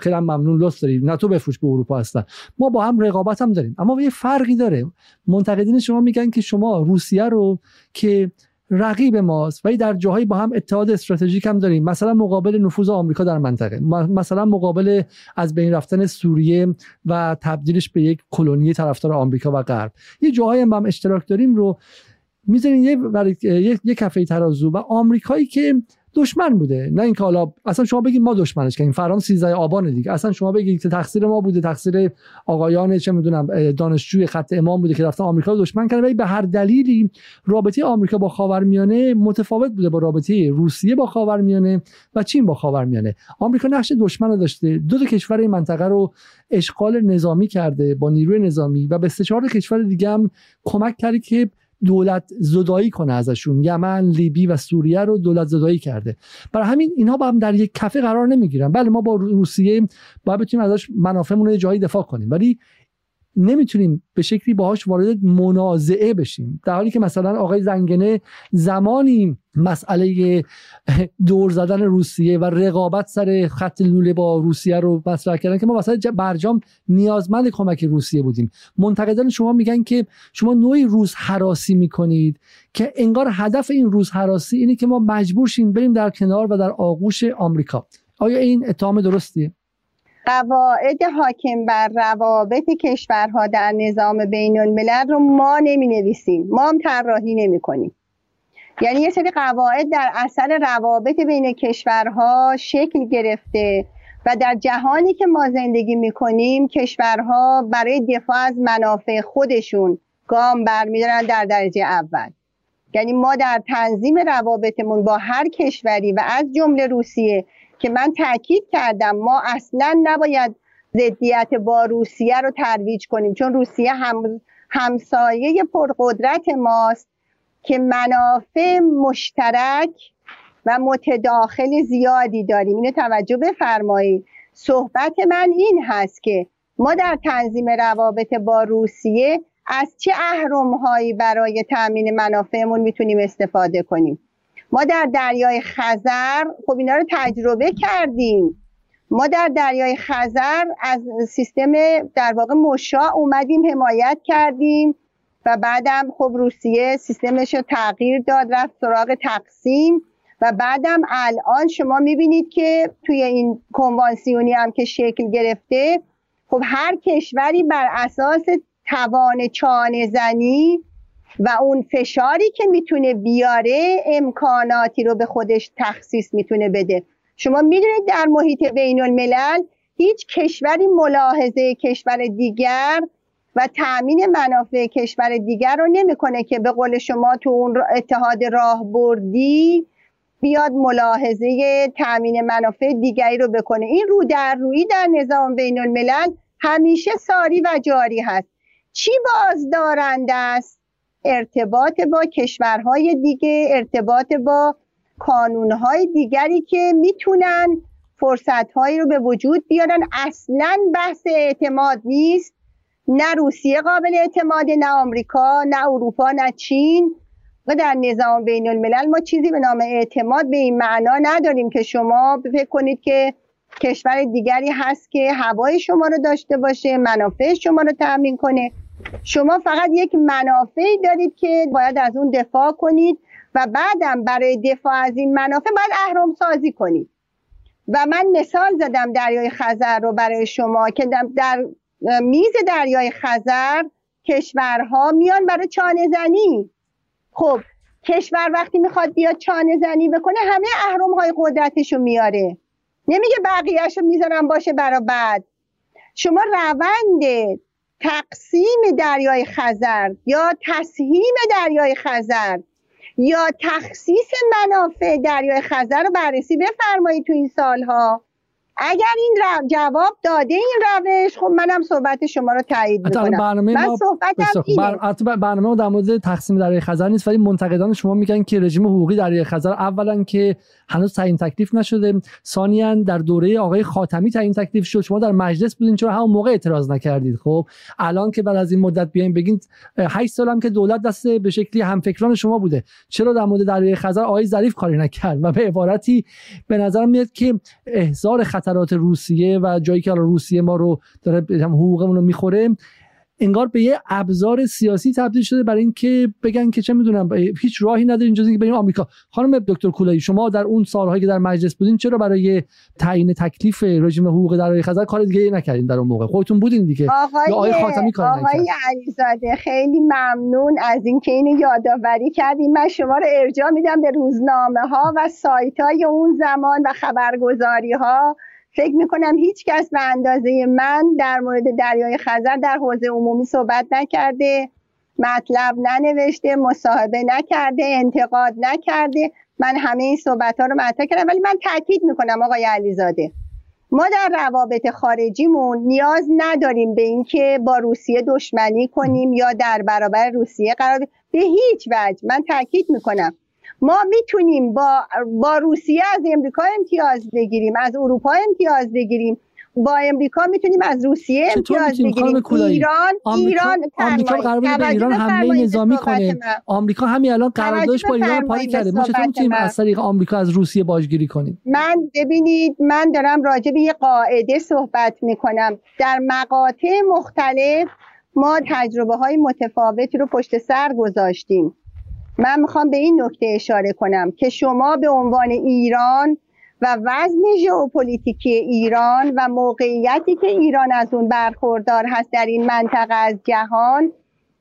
خیلی ممنون لطف داری. نه تو بفروش به اروپا هستن. ما با هم رقابت هم داریم. اما یه فرقی داره. منتقدین شما میگن که شما روسیه رو که رقیب ماست ولی در جاهایی با هم اتحاد استراتژیک هم داریم. مثلا مقابل نفوذ آمریکا در منطقه. مثلا مقابل از بین رفتن سوریه و تبدیلش به یک کلونی طرفدار آمریکا و غرب. یه جاهایی هم, هم اشتراک داریم رو می‌ذارین یه یه کفه ترازو. و آمریکایی که دشمن بوده. نه اینکه حالا اصلا شما بگید ما دشمنش کردیم. فرام 13 آبان دیگه. اصلا شما بگید که تقصیر ما بوده. تقصیر آقایان چه می‌دونم دانشجوی خط امام بوده که رفتن آمریکا رو دشمن کردن ولی به هر دلیلی رابطه آمریکا با خاورمیانه متفاوت بوده با رابطه روسیه با خاورمیانه و چین با خاورمیانه. آمریکا نقش دشمن رو داشته. دو تا کشور این منطقه رو اشغال نظامی کرده با نیروی نظامی و به سه چهار کشور دیگه هم کمک کرده که دولت زدایی کنه ازشون. یمن لیبی و سوریه رو دولت زدایی کرده. برای همین اینها با هم در یک کفه قرار نمی‌گیرن. بله ما با روسیه باید بتونیم ازش منافعمون رو جایی دفاع کنیم. ولی نمی‌تونیم به شکلی باهاش وارد منازعه بشیم. در حالی که مثلا آقای زنگنه زمانی مسئله دور زدن روسیه و رقابت سر خط لوله با روسیه رو مطرح کردن که ما واسه برجام نیازمند کمک روسیه بودیم. منتقدان شما میگن که شما نوعی روز حراسی می‌کنید که انگار هدف این روز حراسی اینه که ما مجبور شیم بریم در کنار و در آغوش آمریکا. آیا این اتهام درستیه؟ قواعد حاکم بر روابط کشورها در نظام بین الملل رو ما نمی نویسیم ما هم طراحی نمی کنیم یعنی یه سری قواعد در اثر روابط بین کشورها شکل گرفته و در جهانی که ما زندگی می کنیم کشورها برای دفاع از منافع خودشون گام برمیدارن در درجه اول. یعنی ما در تنظیم روابطمون با هر کشوری و از جمله روسیه که من تاکید کردم ما اصلا نباید ضدیت با روسیه رو ترویج کنیم چون روسیه هم همسایه پرقدرت ماست که منافع مشترک و متداخل زیادی داریم. اینو توجه بفرمایید. صحبت من این هست که ما در تنظیم روابط با روسیه از چه اهرمهایی برای تامین منافعمون می‌تونیم استفاده کنیم؟ ما در دریای خزر خب اینا رو تجربه کردیم. ما در دریای خزر از سیستم در واقع مشا اومدیم حمایت کردیم و بعدم خب روسیه سیستمش رو تغییر داد رفت سراغ تقسیم و بعدم الان شما می‌بینید که توی این کنوانسیونی هم که شکل گرفته خب هر کشوری بر اساس توان چانه زنی و اون فشاری که می‌تونه بیاره امکاناتی رو به خودش تخصیص می‌تونه بده. شما می‌دونید در محیط بین الملل هیچ کشوری ملاحظه کشور دیگر و تأمین منافع کشور دیگر رو نمی‌کنه که به قول شما تو اون اتحاد راهبردی بیاد ملاحظه تأمین منافع دیگری رو بکنه. این رو در روی در نظام بین الملل همیشه ساری و جاری هست. چی بازدارنده است؟ ارتباط با کشورهای دیگه ارتباط با کانونهای دیگری که می‌تونن فرصتهایی رو به وجود بیارن. اصلا بحث اعتماد نیست. نه روسیه قابل اعتماد نه آمریکا نه اروپا نه چین. و در نظام بین الملل ما چیزی به نام اعتماد به این معنا نداریم که شما فکر کنید که کشور دیگری هست که هوای شما رو داشته باشه منافع شما رو تأمین کنه. شما فقط یک منافعی دارید که باید از اون دفاع کنید و بعدم برای دفاع از این منافع باید اهرام سازی کنید. و من مثال زدم دریای خزر رو برای شما که در میز دریای خزر کشورها میان برای چانه زنی. خب کشور وقتی می‌خواد بیاد چانه زنی بکنه همه اهرام های قدرتش رو میاره. نمیگه بقیهش رو می‌ذارم باشه برا بعد. شما روند تقسیم دریای خزر یا تسهیم دریای خزر یا تخصیص منافع دریای خزر رو بررسی بفرمایید تو این سالها. اگر این جواب داده این روش خب منم صحبت شما رو تایید می‌کنم. برنامه من صحبتم بر... برنامه ما در مورد تقسیم دریای خزر نیست ولی منتقدان شما میگن که رژیم حقوقی دریای خزر اولا که هنوز تعیین تکلیف نشده. ثانیا در دوره آقای خاتمی تعیین تکلیف شد. شما در مجلس بودین. چرا همون موقع اعتراض نکردید؟ خب الان که بعد از این مدت بیاین بگین 8 سال هم که دولت دست به شکلی همفکران شما بوده. چرا در مورد دریای خزر آقای ظریف کاری نکرد؟ و به عبارتی به نظرم میاد که احضار خطرات روسیه و جایی که روسیه ما رو داره حقوقمون رو می‌خوره انگار به یه ابزار سیاسی تبدیل شده برای اینکه بگن که چه می‌دونم هیچ راهی نداریم جز اینکه بریم آمریکا. خانم دکتر کولایی شما در اون سالهایی که در مجلس بودین چرا برای تعیین تکلیف رژیم حقوق در خزر کار دیگه نکردین در اون موقع؟ خودتون بودین دیگه. آقای یا آقای خاتمی کار آقای علیزاده خیلی ممنون از اینکه اینو یادآوری کردیم من شما رو ارجاع میدم به روزنامه ها و سایت های اون زمان و خبرگزاری ها فکر می‌کنم هیچ کس به اندازه من در مورد دریای خزر در حوزه عمومی صحبت نکرده مطلب ننوشته مصاحبه نکرده انتقاد نکرده. من همه این صحبت ها رو مطرح کردم ولی من تاکید می‌کنم آقای علیزاده. ما در روابط خارجیمون نیاز نداریم به اینکه با روسیه دشمنی کنیم یا در برابر روسیه قرار به هیچ وجه. من تاکید می‌کنم. ما می‌تونیم با, با روسیه از امریکا امتیاز بگیریم از اروپا امتیاز بگیریم. با امریکا می‌تونیم از روسیه امتیاز بگیریم؟ ایران آمریکا ایران آمریکا قرار به ایران حمله نظامی کنه. آمریکا همین الان قراردادش با ایران پای کرده ما چطور می‌تونیم از طریق آمریکا از روسیه باجگیری کنیم؟ من ببینید من دارم راجع به یه قاعده صحبت می‌کنم. در مقاطع مختلف ما تجربه های متفاوتی رو پشت سر گذاشتیم. من می‌خوام به این نکته اشاره کنم که شما به عنوان ایران و وزن ژئوپلیتیکی ایران و موقعیتی که ایران از اون برخوردار هست در این منطقه از جهان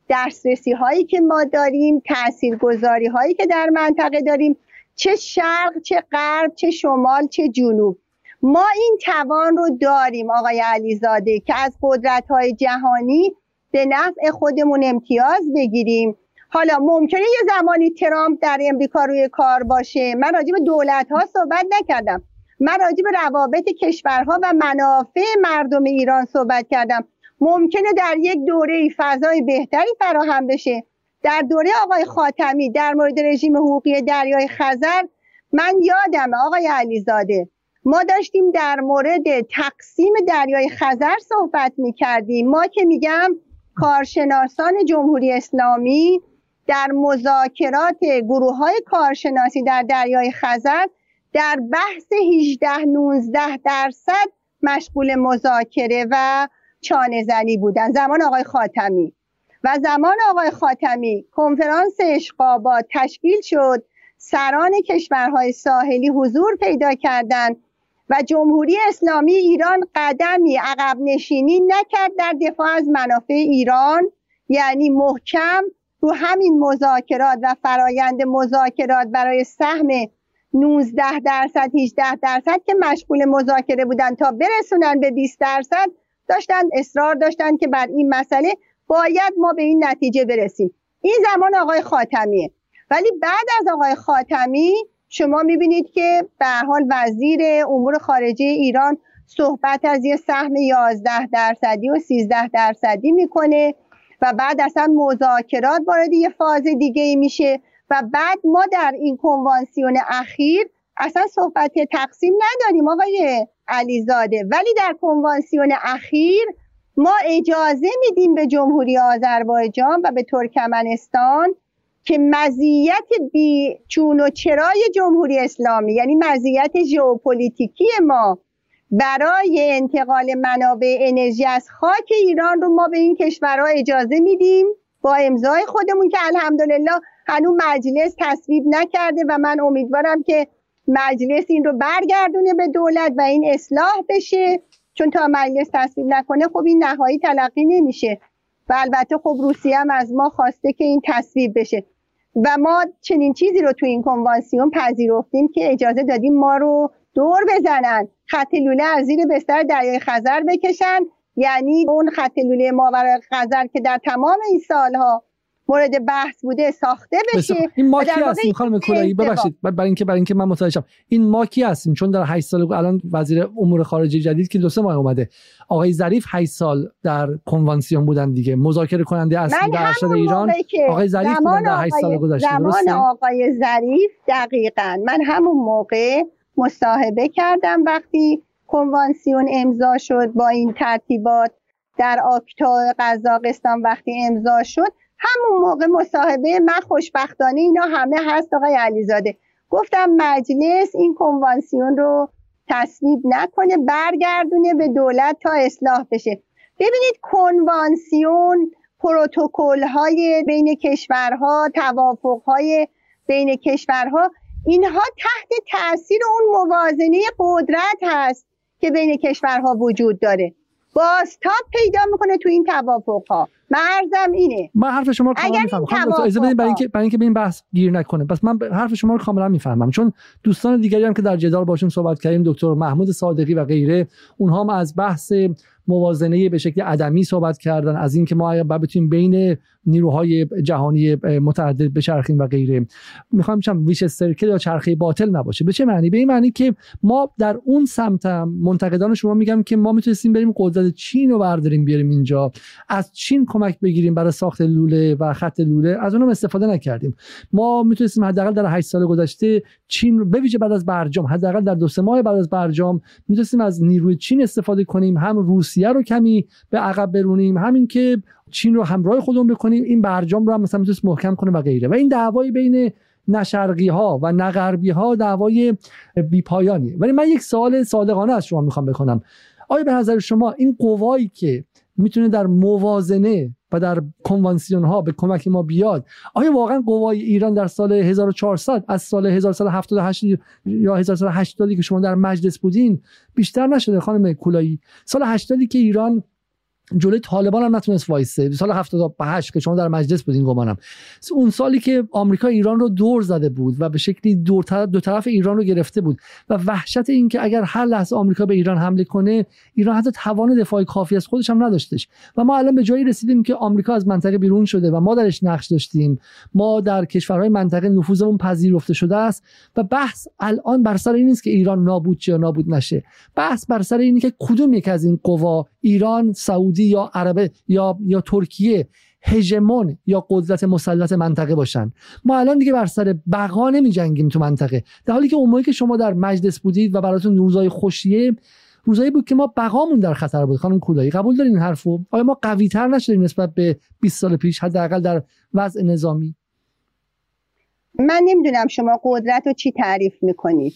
دسترسی هایی که ما داریم تاثیرگذاری هایی که در منطقه داریم چه شرق چه غرب چه شمال چه جنوب. ما این توان رو داریم آقای علیزاده که از قدرت های جهانی به نفع خودمون امتیاز بگیریم. حالا ممکنه یه زمانی ترامپ در امریکا روی کار باشه. من راجع به دولت ها صحبت نکردم. من راجع به روابط کشورها و منافع مردم ایران صحبت کردم. ممکنه در یک دوره فضای بهتری فراهم بشه. در دوره آقای خاتمی در مورد رژیم حقوقی دریای خزر من یادم آقای علیزاده. ما داشتیم در مورد تقسیم دریای خزر صحبت می کردیم ما که میگم کارشناسان جمهوری اسلامی در مذاکرات گروه های کارشناسی در دریای خزر در بحث 18 19 درصد مشغول مذاکره و چانه زنی بودن. زمان آقای خاتمی. و زمان آقای خاتمی کنفرانس اشقابات تشکیل شد. سران کشورهای ساحلی حضور پیدا کردند و جمهوری اسلامی ایران قدمی عقب نشینی نکرد در دفاع از منافع ایران یعنی محکم رو همین مذاکرات و فرایند مذاکرات برای سهم 19 درصد 18 درصد که مشغول مذاکره بودن تا برسونن به 20 درصد داشتن اصرار داشتن که بر این مسئله باید ما به این نتیجه برسیم. این زمان آقای خاتمیه. ولی بعد از آقای خاتمی شما می‌بینید که به حال وزیر امور خارجه ایران صحبت از یه سهم 11 درصدی و 13 درصدی می‌کنه. و بعد اصلا مذاکرات وارد یه فاز دیگه میشه و بعد ما در این کنوانسیون اخیر اصلا صحبت تقسیم نداریم آقای علیزاده. ولی در کنوانسیون اخیر ما اجازه میدیم به جمهوری آذربایجان و به ترکمنستان که مزیت بی چون و چرای جمهوری اسلامی یعنی مزیت ژئوپلیتیکی ما برای انتقال منابع انرژی از خاک ایران رو ما به این کشورها اجازه میدیم. با امضای خودمون که الحمدلله هنوز مجلس تصویب نکرده و من امیدوارم که مجلس این رو برگردونه به دولت و این اصلاح بشه. چون تا مجلس تصویب نکنه خب این نهایی تلقی نمیشه. و البته خب روسیه هم از ما خواسته که این تصویب بشه. و ما چنین چیزی رو تو این کنوانسیون پذیرفتیم که اجازه دادیم ما رو دور بزنن. خط لوله از زیر بستر دریای خزر بکشن. یعنی اون خط لوله ماورای خزر که در تمام این سالها مورد بحث بوده ساخته بشه این ما کی هستیم خانم کلایی ببخشید. برای اینکه برای اینکه من متوجه این ما کی هستیم؟ چون در 8 سال الان وزیر امور خارجه جدید که دو سه ماه اومده. آقای ظریف 8 سال در کنوانسیون بودن دیگه. مذاکره کننده اصلی در ارشد ایران. آقای ظریف بودن در 8 سال گذشته زمان آقای ظریف دقیقاً. من همون موقع مصاحبه کردم وقتی کنوانسیون امضا شد با این ترتیبات در آکتا قزاقستان وقتی امضا شد همون موقع مصاحبه من خوشبختانه اینا همه هست آقای علیزاده. گفتم مجلس این کنوانسیون رو تصویب نکنه برگردونه به دولت تا اصلاح بشه. ببینید کنوانسیون پروتکل های بین کشورها توافق های بین کشورها اینها تحت تاثیر اون موازنه قدرت هست که بین کشورها وجود داره. بازتاب پیدا می‌کنه تو این توافق ها مرزم اینه. من حرف شما رو کاملا می‌فهمم. اجازه بدید برای اینکه برای اینکه به این بحث گیر نکنه. پس من حرف شما رو کاملا می‌فهمم. چون دوستان دیگری هم که در جدال باشون صحبت کردیم دکتر محمود صادقی و غیره اونها هم از بحث موازنه به شکل عدمی صحبت کردن از اینکه ما اگر بتونیم بین نیروهای جهانی متعدد بچرخیم و غیره. می‌خوام بگم ویش سرکل یا چرخه باطل نباشه. به چه معنی؟ به این معنی که ما در اون سمت منتقدان شما میگم که ما می‌تونستیم بریم قدرت چین رو برداریم بیاریم اینجا. از چین کمک بگیریم برای ساخت لوله و خط لوله. از اونم استفاده نکردیم. ما می‌تونستیم حداقل در 8 سال گذشته چین رو به ویژه بعد از برجام حداقل در دو سه ماه بعد از برجام می‌تونستیم از نیروی چین استفاده کنیم. هم روسیه رو کمی به عقب برونیم. همین که چین رو همراه خودمون بکنیم این برجام رو هم مثلا می‌تونست محکم کنه و غیره. و این دعوای بین نشرقی ها و نغربی ها دعوای بیپایانی ولی من یک سوال صادقانه از شما می‌خوام بکنم آیا به نظر شما این قوایی که می‌تونه در موازنه و در کنوانسیون ها به کمک ما بیاد آیا واقعا قوای ایران در سال 1400 از سال 1178 یا 1180 که شما در مجلس بودین بیشتر نشده خانم کولایی؟ سال 80 که ایران جلوی طالبان هم نتونست وایسه. سال 78 که شما در مجلس بودین گمانم. اون سالی که آمریکا ایران رو دور زده بود و به شکلی دور طرف دو طرف ایران رو گرفته بود و وحشت این که اگر هر لحظه آمریکا به ایران حمله کنه ایران حتی توان دفاع کافی از خودش هم نداشتش. و ما الان به جایی رسیدیم که آمریکا از منطقه بیرون شده و ما درش نقش داشتیم. ما در کشورهای منطقه نفوذمون پذیرفته شده است و بحث الان بر سر این نیست که ایران نابود یا نابود نشه. بحث بر سر اینه که کدوم یک از این قوا ایران سعودی یا عربه یا یا ترکیه هژمون یا قدرت مسلط منطقه باشن. ما الان دیگه بر سر بقا نمی جنگیم تو منطقه. در حالی که اون که شما در مجلس بودید و براتون روزای خوشیه روزایی بود که ما بقامون در خطر بود. خانم کولایی قبول دارین این حرفو؟ آیا ما قوی تر نشدیم نسبت به 20 سال پیش حداقل در وضع نظامی؟ من نمی‌دونم شما قدرت رو چی تعریف می‌کنید.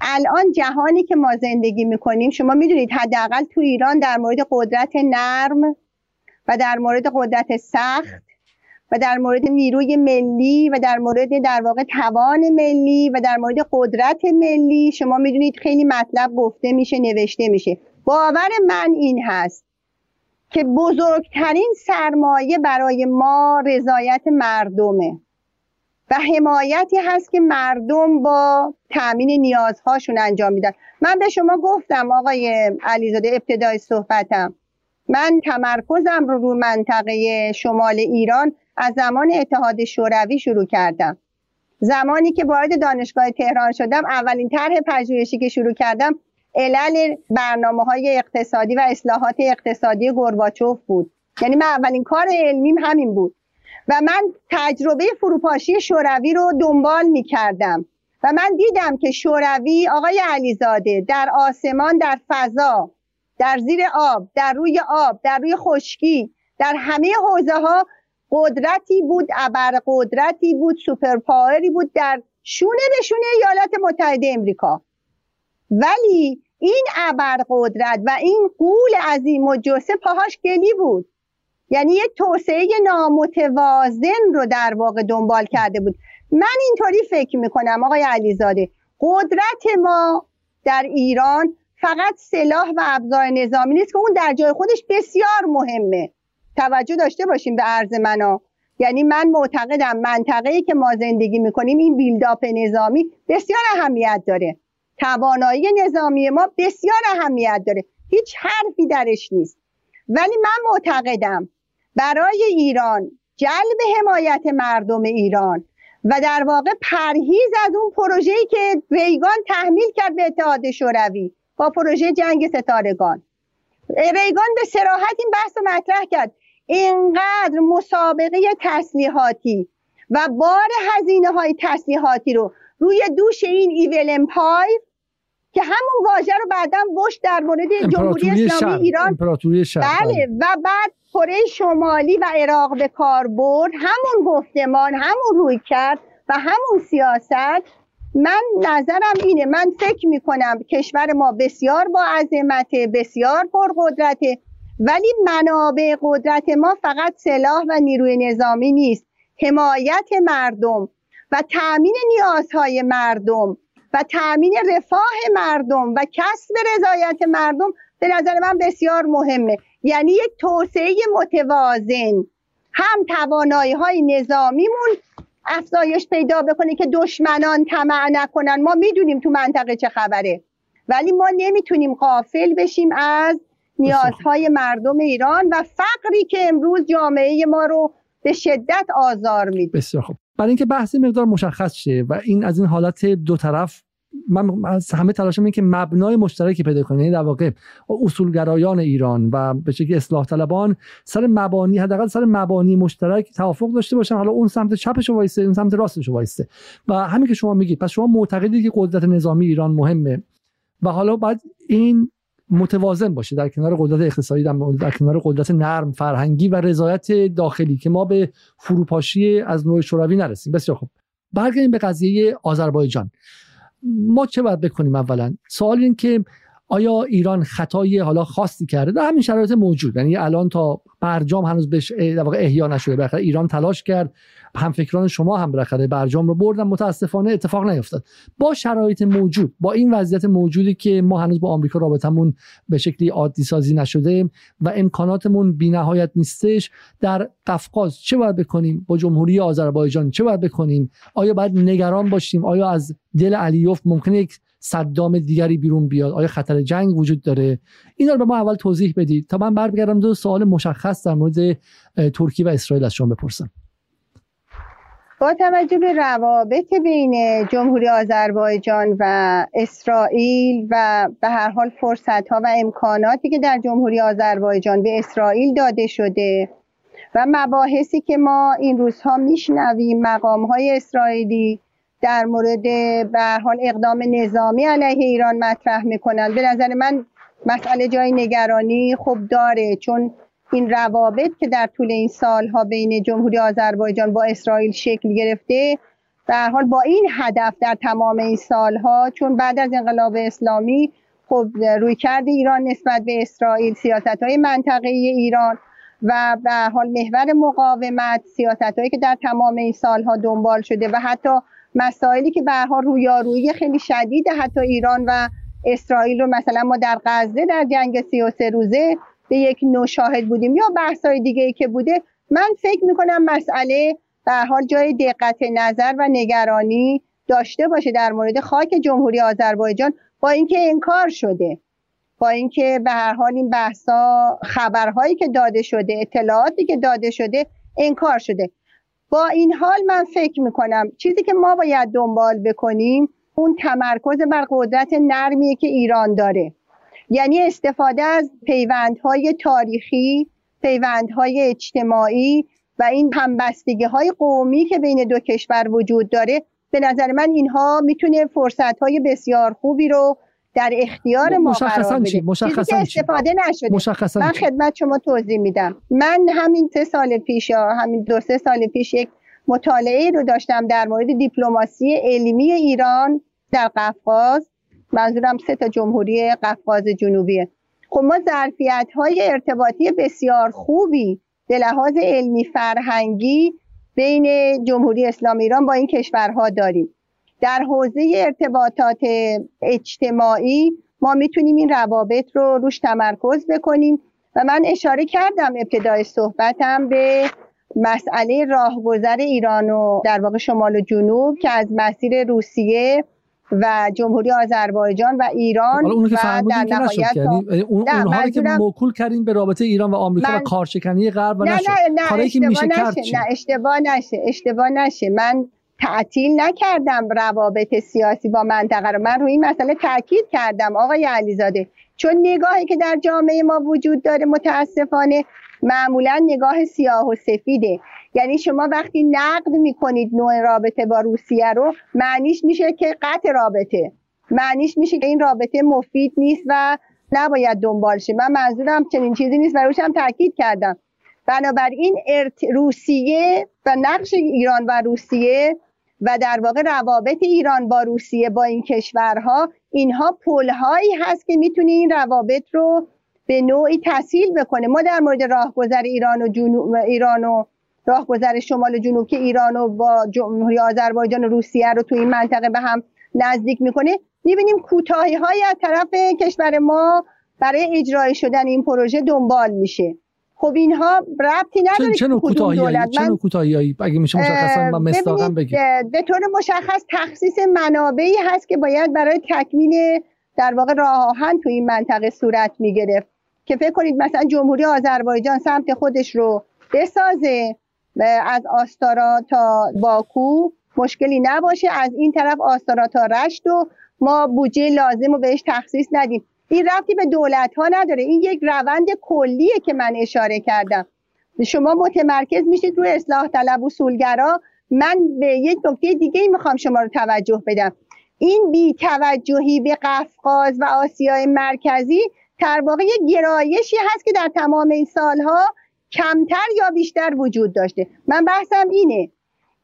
الان جهانی که ما زندگی می‌کنیم شما می‌دونید حداقل تو ایران در مورد قدرت نرم و در مورد قدرت سخت و در مورد نیروی ملی و در مورد در واقع توان ملی و در مورد قدرت ملی شما می‌دونید خیلی مطلب گفته میشه نوشته میشه. باور من این هست که بزرگترین سرمایه برای ما رضایت مردمه. و حمایتی هست که مردم با تامین نیازهاشون انجام میدن. من به شما گفتم آقای علیزاده ابتدای صحبتم. من تمرکزم رو رو منطقه شمال ایران از زمان اتحاد شوروی شروع کردم. زمانی که وارد دانشگاه تهران شدم اولین طرح پژوهشی که شروع کردم علل برنامه های اقتصادی و اصلاحات اقتصادی گرباچوف بود. یعنی من اولین کار علمیم همین بود. و من تجربه فروپاشی شوروی رو دنبال می کردم و من دیدم که شوروی آقای علیزاده در آسمان در فضا در زیر آب در روی آب در روی خشکی در همه حوزه ها قدرتی بود ابر قدرتی بود سوپر پاوری بود در شونه به شونه ایالات متحده امریکا. ولی این ابر قدرت و این قول عظیم و جسه پاهاش گلی بود. یعنی یک توسعه نامتوازن رو در واقع دنبال کرده بود. من اینطوری فکر می‌کنم آقای علیزاده قدرت ما در ایران فقط سلاح و ابزار نظامی نیست که اون در جای خودش بسیار مهمه. توجه داشته باشیم به عرض منا یعنی من معتقدم منطقه‌ای که ما زندگی می‌کنیم این بیلداپ نظامی بسیار اهمیت داره. توانایی نظامی ما بسیار اهمیت داره. هیچ حرفی درش نیست. ولی من معتقدم برای ایران جلب حمایت مردم ایران و در واقع پرهیز از اون پروژه‌ای که ریگان تحمیل کرد به اتحاد شوروی با پروژه جنگ ستارگان ریگان به سراحت این بحث رو مطرح کرد اینقدر مسابقه تسلیحاتی و بار هزینه های تسلیحاتی رو روی دوش این ایول امپایر که همون واژه رو بعدا بش در مورد جمهوری اسلامی ایران امپراتوری بله. بله و بعد کره شمالی و عراق به کار برد. همون گفتمان همون روی کرد و همون سیاست. من نظرم اینه من فکر می‌کنم کشور ما بسیار با عظمت بسیار پرقدرته ولی منابع قدرت ما فقط سلاح و نیروی نظامی نیست. حمایت مردم و تأمین نیازهای مردم و تأمین رفاه مردم و کسب رضایت مردم به نظر من بسیار مهمه. یعنی یک توسعه متوازن. هم توانایی های نظامیمون افزایش پیدا بکنه که دشمنان طمع نکنن. ما می‌دونیم تو منطقه چه خبره ولی ما نمی‌تونیم قافل بشیم از نیازهای مردم ایران و فقری که امروز جامعه ما رو به شدت آزار میده. بسیار خوب. برای اینکه بحث مقدار مشخص شه و این از این حالت دو طرف من از همه تلاشم این که مبنای مشترکی پیدا کنه یعنی در واقع اصولگرایان ایران و به شکلی اصلاح طلبان سر مبانی حداقل سر مبانی مشترک توافق داشته باشن. حالا اون سمت چپش وایسته اون سمت راستش وایسته و همین که شما میگید پس شما معتقدید که قدرت نظامی ایران مهمه. و حالا بعد این متوازن باشه. در کنار قدرت اقتصادی در, کنار قدرت نرم فرهنگی و رضایت داخلی که ما به فروپاشی از نوع شوروی نرسیم. بسیار خوب. برگردیم به قضیه آذربایجان. ما چه باید بکنیم اولا؟ سوال این که آیا ایران خطای حالا خاصی کرده؟ در همین شرایط موجود. یعنی الان تا برجام هنوز بهش در واقع احیا نشده. بالاخره ایران تلاش کرد. همفکران شما هم بالاخره برجام رو بردن. متاسفانه اتفاق نیفتاد. با شرایط موجود با این وضعیت موجودی که ما هنوز با آمریکا رابطمون به شکلی عادی سازی نشده و امکاناتمون بی‌نهایت نیستش در قفقاز چه باید بکنیم؟ با جمهوری آذربایجان چه باید بکنیم؟ آیا باید نگران باشیم؟ آیا از دل علیوف ممکنه یک صدام دیگری بیرون بیاد؟ آیا خطر جنگ وجود داره؟ اینا رو به ما اول توضیح بدید تا من برگردم دو سوال مشخص در مورد ترکیه و اسرائیل از شما بپرسم. با توجه به روابط بین جمهوری آذربایجان و اسرائیل و به هر حال فرصت ها و امکاناتی که در جمهوری آذربایجان به اسرائیل داده شده و مباحثی که ما این روزها میشنویم مقام های اسرائیلی در مورد به حال اقدام نظامی علیه ایران مطرح می‌کنن به نظر من مسئله جای نگرانی خوب داره چون این روابط که در طول این سالها بین جمهوری آذربایجان با اسرائیل شکل گرفته در حال با این هدف در تمام این سالها چون بعد از انقلاب اسلامی خب روی کرده ایران نسبت به اسرائیل سیاست های منطقه ایران و به حال محور مقاومت سیاست هایی که در تمام این سالها دنبال شده و حتی مسائلی که به حال رویارویی خیلی شدید حتی ایران و اسرائیل رو مثلا ما در غزه در جنگ 33 روزه به یک نوع شاهد بودیم یا بحث‌های دیگه ای که بوده من فکر می‌کنم مسئله به حال جای دقت نظر و نگرانی داشته باشه در مورد خاک جمهوری آذربایجان با اینکه انکار شده. با اینکه به هر حال این بحثا خبرهایی که داده شده اطلاعاتی که داده شده انکار شده. با این حال من فکر می‌کنم چیزی که ما باید دنبال بکنیم اون تمرکز بر قدرت نرمیه که ایران داره. یعنی استفاده از پیوندهای تاریخی پیوندهای اجتماعی و این همبستگی های قومی که بین دو کشور وجود داره به نظر من اینها می‌تونه فرصت های بسیار خوبی رو در اختیار ما قرار بده. مشخصا استفاده نشده. مشخصا من خدمت شما توضیح میدم. من همین سه سال پیش یا همین دو سه سال پیش یک مطالعه رو داشتم در مورد دیپلماسی علمی ایران در قفقاز. منظورم سه تا جمهوری قفقاز جنوبیه. خب ما ظرفیت های ارتباطی بسیار خوبی به لحاظ علمی فرهنگی بین جمهوری اسلامی ایران با این کشورها داریم. در حوزه ارتباطات اجتماعی ما می‌تونیم این روابط رو روش تمرکز بکنیم و من اشاره کردم ابتدای صحبتم به مسئله راهگذر ایران و در واقع شمال و جنوب که از مسیر روسیه و جمهوری آذربایجان و ایران و در نهایت یعنی اون اونها که موکول کردیم به رابطه ایران و آمریکا من... و کارشکنی غرب و نه نه نه اشتباه میشه نشه. نه اشتباه نشه اشتباه نشه. من تعطیل نکردم روابط سیاسی با منطقه رو. من روی این مسئله تاکید کردم آقای علیزاده. چون نگاهی که در جامعه ما وجود داره متاسفانه معمولا نگاه سیاه و سفیده. یعنی شما وقتی نقد می‌کنید نوع رابطه با روسیه رو معنیش میشه که قطع رابطه. معنیش میشه که این رابطه مفید نیست و نباید دنبال شه. من منظورم چنین چیزی نیست و روشم تاکید کردم. بنابراین ارت... روسیه و نقش ایران و روسیه و در واقع روابط ایران با روسیه با این کشورها اینها پلهایی هست که می‌تونه این روابط رو به نوعی تسهیل بکنه. ما در مورد راهگذر ایران و جنوب ایران و راهگذر شمال و جنوب که ایران و با جمهوری آذربایجان و روسیه رو تو این منطقه به هم نزدیک می‌کنه. می‌بینیم کوتاهی های از طرف کشور ما برای اجرای شدن این پروژه دنبال میشه. خب اینها ربطی نداره چه کوتاهیایی؟ چه نوع کوتاهیایی؟ اگه میشه مشخصا مستاقا بگید. به طور مشخص تخصیص منابعی هست که باید برای تکمیل در واقع راه آهن تو این منطقه صورت می‌گرفت. که فکر کنید مثلا جمهوری آذربایجان سمت خودش رو بسازه. از آستارا تا باکو مشکلی نباشه. از این طرف آستارا تا رشت و ما بودجه لازم رو بهش تخصیص ندیم. این رفتی به دولت ها نداره. این یک روند کلیه که من اشاره کردم. شما متمرکز میشید روی اصلاح طلب اصولگرا. من به یک نکته دیگه می‌خوام شما رو توجه بدم. این بی توجهی به قفقاز و آسیای مرکزی در واقع یک گرایشی هست که در تمام این سالها کمتر یا بیشتر وجود داشته؟ من بحثم اینه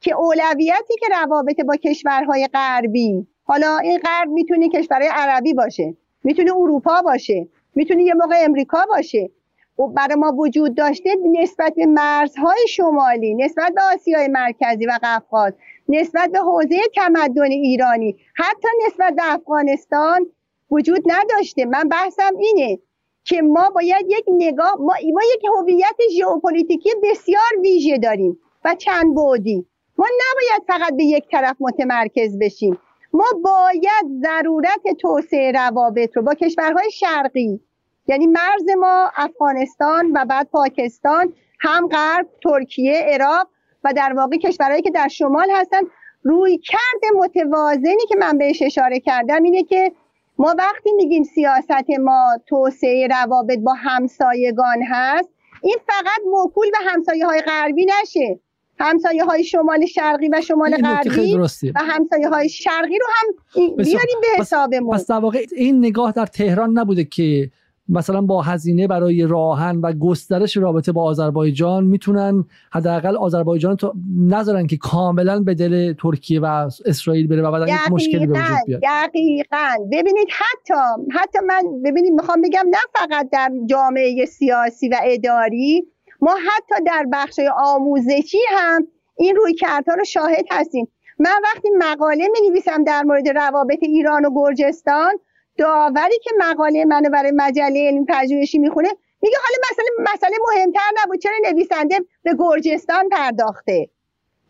که اولویتی که روابط با کشورهای غربی حالا این غرب می‌تونه کشورهای عربی باشه می‌تونه اروپا باشه می‌تونه یه موقع امریکا باشه. و برای ما وجود داشته نسبت به مرزهای شمالی نسبت به آسیای مرکزی و قفقاز نسبت به حوزه تمدن ایرانی حتی نسبت به افغانستان وجود نداشته. من بحثم اینه که ما باید یک نگاه ما, ما یک هویت ژئوپلیتیکی بسیار ویژه داریم و چند بعدی. ما نباید فقط به یک طرف متمرکز بشیم. ما باید ضرورت توسعه روابط رو با کشورهای شرقی یعنی مرز ما افغانستان و بعد پاکستان هم غرب ترکیه عراق و در واقع کشورهایی که در شمال هستن روی کرد متوازنی که من بهش اشاره کردم اینه که ما وقتی میگیم سیاست ما توسعه روابط با همسایگان هست این فقط موکول به همسایه های غربی نشه. همسایه های شمال شرقی و شمال غربی و همسایه های شرقی رو هم بیاریم به حسابمون پس در واقع این نگاه در تهران نبوده که مثلا با هزینه برای راهن و گسترش رابطه با آذربایجان می‌تونن حداقل آذربایجان تو نذارن که کاملا به دل ترکیه و اسرائیل بره و بعد یک مشکلی به وجود بیاد. دقیقاً. ببینید حتی حتی من ببینید می‌خوام بگم نه فقط در جامعه سیاسی و اداری ما حتی در بخش آموزشی هم این روی کردها رو شاهد هستیم. من وقتی مقاله می نویسم در مورد روابط ایران و گرجستان داوری که مقاله منو برای مجله علم پژوهشی می‌خونه میگه حالا مسئله مسئله مهمتر نبود. چرا نویسنده به گرجستان پرداخته؟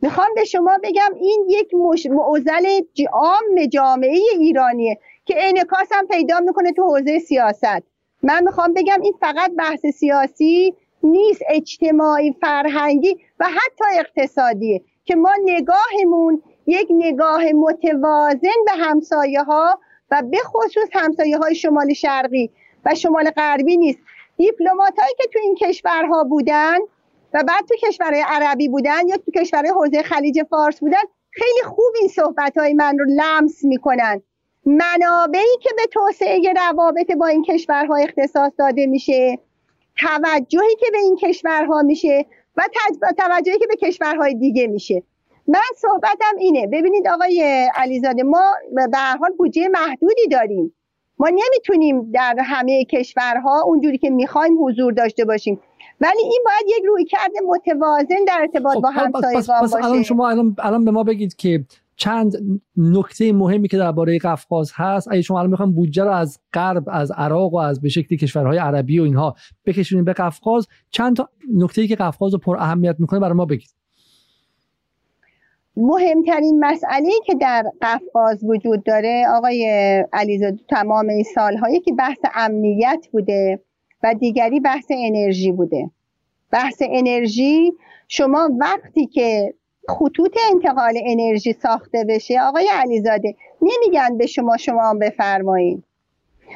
می‌خوام به شما بگم این یک مش... معضل عام جامعه ایرانیه که انعکاس هم پیدا می‌کنه تو حوزه سیاست. من می‌خوام بگم این فقط بحث سیاسی نیست اجتماعی فرهنگی و حتی اقتصادیه که ما نگاهمون یک نگاه متوازن به همسایه ها و به خصوص همسایه های شمال شرقی و شمال غربی نیست. دیپلمات هایی که تو این کشورها بودن و بعد تو کشورهای عربی بودن یا تو کشورهای حوزه خلیج فارس بودن خیلی خوب این صحبت های من رو لمس می‌کنن. منابعی که به توسعه روابط با این کشورها اختصاص داده میشه توجهی که به این کشورها میشه و توجهی که به کشورهای دیگه میشه. من صحبتم اینه. ببینید آقای علیزاده ما به هر حال بودجه محدودی داریم. ما نمی‌تونیم در همه کشورها اونجوری که می‌خوایم حضور داشته باشیم. ولی این باید یک روی کرده متوازن در ارتباط خب با همسایگان باشه الان شما الان, الان به ما بگید که چند نکته مهمی که درباره قفقاز هست. اگه شما الان می‌خوایم بودجه رو از غرب از عراق و از به شکلی کشورهای عربی و اینها بکشونیم به قفقاز چند تا نکته ای که قفقاز رو پر اهمیت می‌کنه برای ما بگید. مهمترین مسئله که در قفقاز وجود داره آقای علیزاده تمام این سالهایی که بحث امنیت بوده و دیگری بحث انرژی بوده. بحث انرژی شما وقتی که خطوط انتقال انرژی ساخته بشه آقای علیزاده نمیگن به شما شما بفرمایید.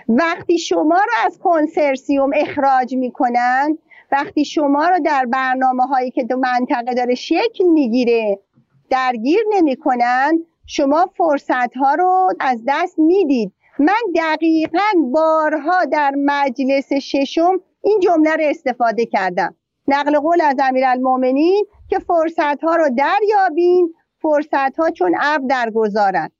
وقتی شما رو از کنسرسیوم اخراج می‌کنن وقتی شما رو در برنامه هایی که دو منطقه داره شکل می‌گیره درگیر نمی‌کنن شما فرصت ها رو از دست می‌دید. من دقیقا بارها در مجلس ششم این جمله رو استفاده کردم. نقل قول از امیرالمؤمنین که فرصت ها رو دریابین فرصت ها چون ابر درگذارن.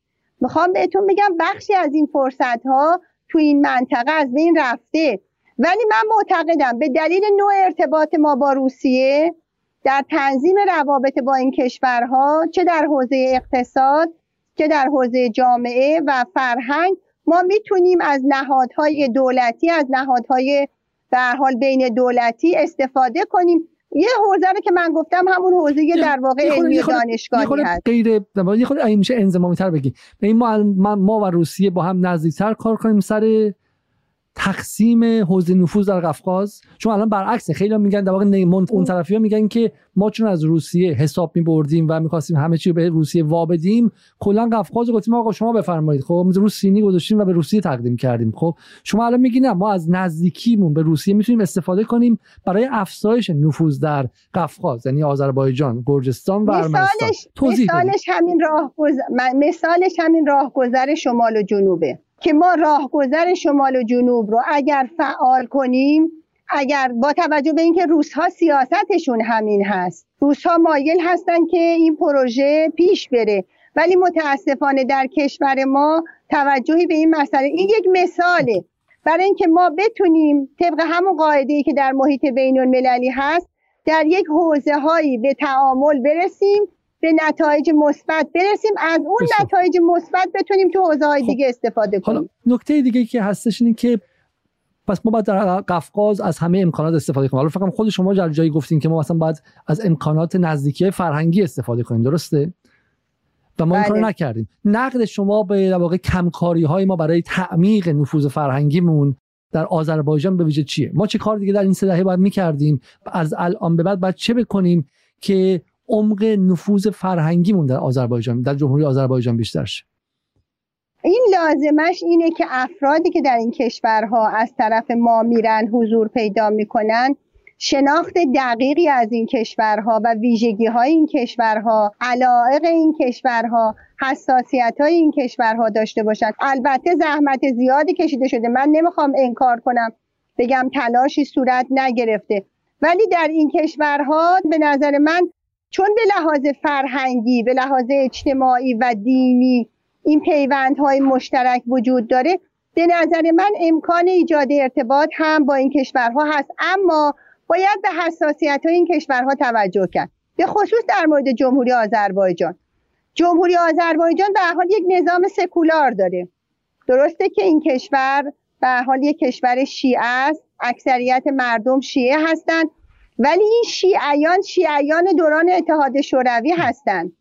می‌خوام بهتون بگم بخشی از این فرصت ها تو این منطقه از بین رفته. ولی من معتقدم به دلیل نوع ارتباط ما با روسیه در تنظیم روابط با این کشورها چه در حوزه اقتصاد چه در حوزه جامعه و فرهنگ ما می‌تونیم از نهادهای دولتی از نهادهای در حال بین دولتی استفاده کنیم. یه حوزه رو که من گفتم همون حوزه در واقع علمی دانشگاهی هست. غیر یه خود میشه انضمامی تر بگی ما ما و روسیه با هم نزدیکتر کار کنیم سر تقسیم حوزه نفوذ در قفقاز. چون الان برعکسه خیلی میگن در واقع اون. طرفی ها میگن که ما چون از روسیه حساب میبردیم و می‌خواستیم همه چی به روسیه وابدیم کلا قفقاز گفتیم آقا شما بفرمایید. خب رو سینی گذاشتیم و به روسیه تقدیم کردیم. خب شما الان میگین ما از نزدیکیمون به روسیه می‌تونیم استفاده کنیم برای افزایش نفوذ در قفقاز یعنی آذربایجان گرجستان و ارمنستان. مثالش همین راه مثالش همین راهگذر شمال و جنوبه. که ما راهگذر شمال و جنوب رو اگر فعال کنیم اگر با توجه به اینکه روس ها سیاستشون همین هست روس ها مایل هستن که این پروژه پیش بره. ولی متاسفانه در کشور ما توجهی به این مسئله این یک مثاله. برای اینکه ما بتونیم طبق همون قاعده ای که در محیط بین المللی هست در یک حوزه هایی به تعامل برسیم به نتایج مثبت برسیم. از اون نتایج مثبت بتونیم تو حوزه های خب. دیگه استفاده کنیم. نکته دیگه که هستش اینه که پس ما باید در قفقاز از همه امکانات استفاده کنیم. حالا فقط خود شما جای جایی گفتین که ما مثلا باید از امکانات نزدیکی فرهنگی استفاده کنیم. درسته؟ و ما این کارو بله. نکردیم. نقد شما به واقع کمکاری های ما برای تعمیق نفوذ فرهنگیمون در آذربایجان به ویژه چیه؟ ما چه کار دیگه در این سه دهه باید می‌کردیم؟ از الان به بعد باید چه بکنیم که عمق نفوذ فرهنگیمون در آذربایجان در جمهوری آذربایجان بیشتر شه این لازمش اینه که افرادی که در این کشورها از طرف ما میرن حضور پیدا می‌کنن شناخت دقیقی از این کشورها و ویژگی های این کشورها علائق این کشورها حساسیت های این کشورها داشته باشند البته زحمت زیادی کشیده شده. من نمی‌خوام انکار کنم. بگم تلاشی صورت نگرفته. ولی در این کشورها به نظر من چون به لحاظ فرهنگی به لحاظ اجتماعی و دینی این پیوندهای مشترک وجود داره به نظر من امکان ایجاد ارتباط هم با این کشورها هست. اما باید به حساسیت های این کشورها توجه کرد. به خصوص در مورد جمهوری آذربایجان. جمهوری آذربایجان به حال یک نظام سکولار داره. درسته که این کشور به حال یک کشور شیعه است. اکثریت مردم شیعه هستند. ولی این شیعیان شیعیان دوران اتحاد شوروی هستند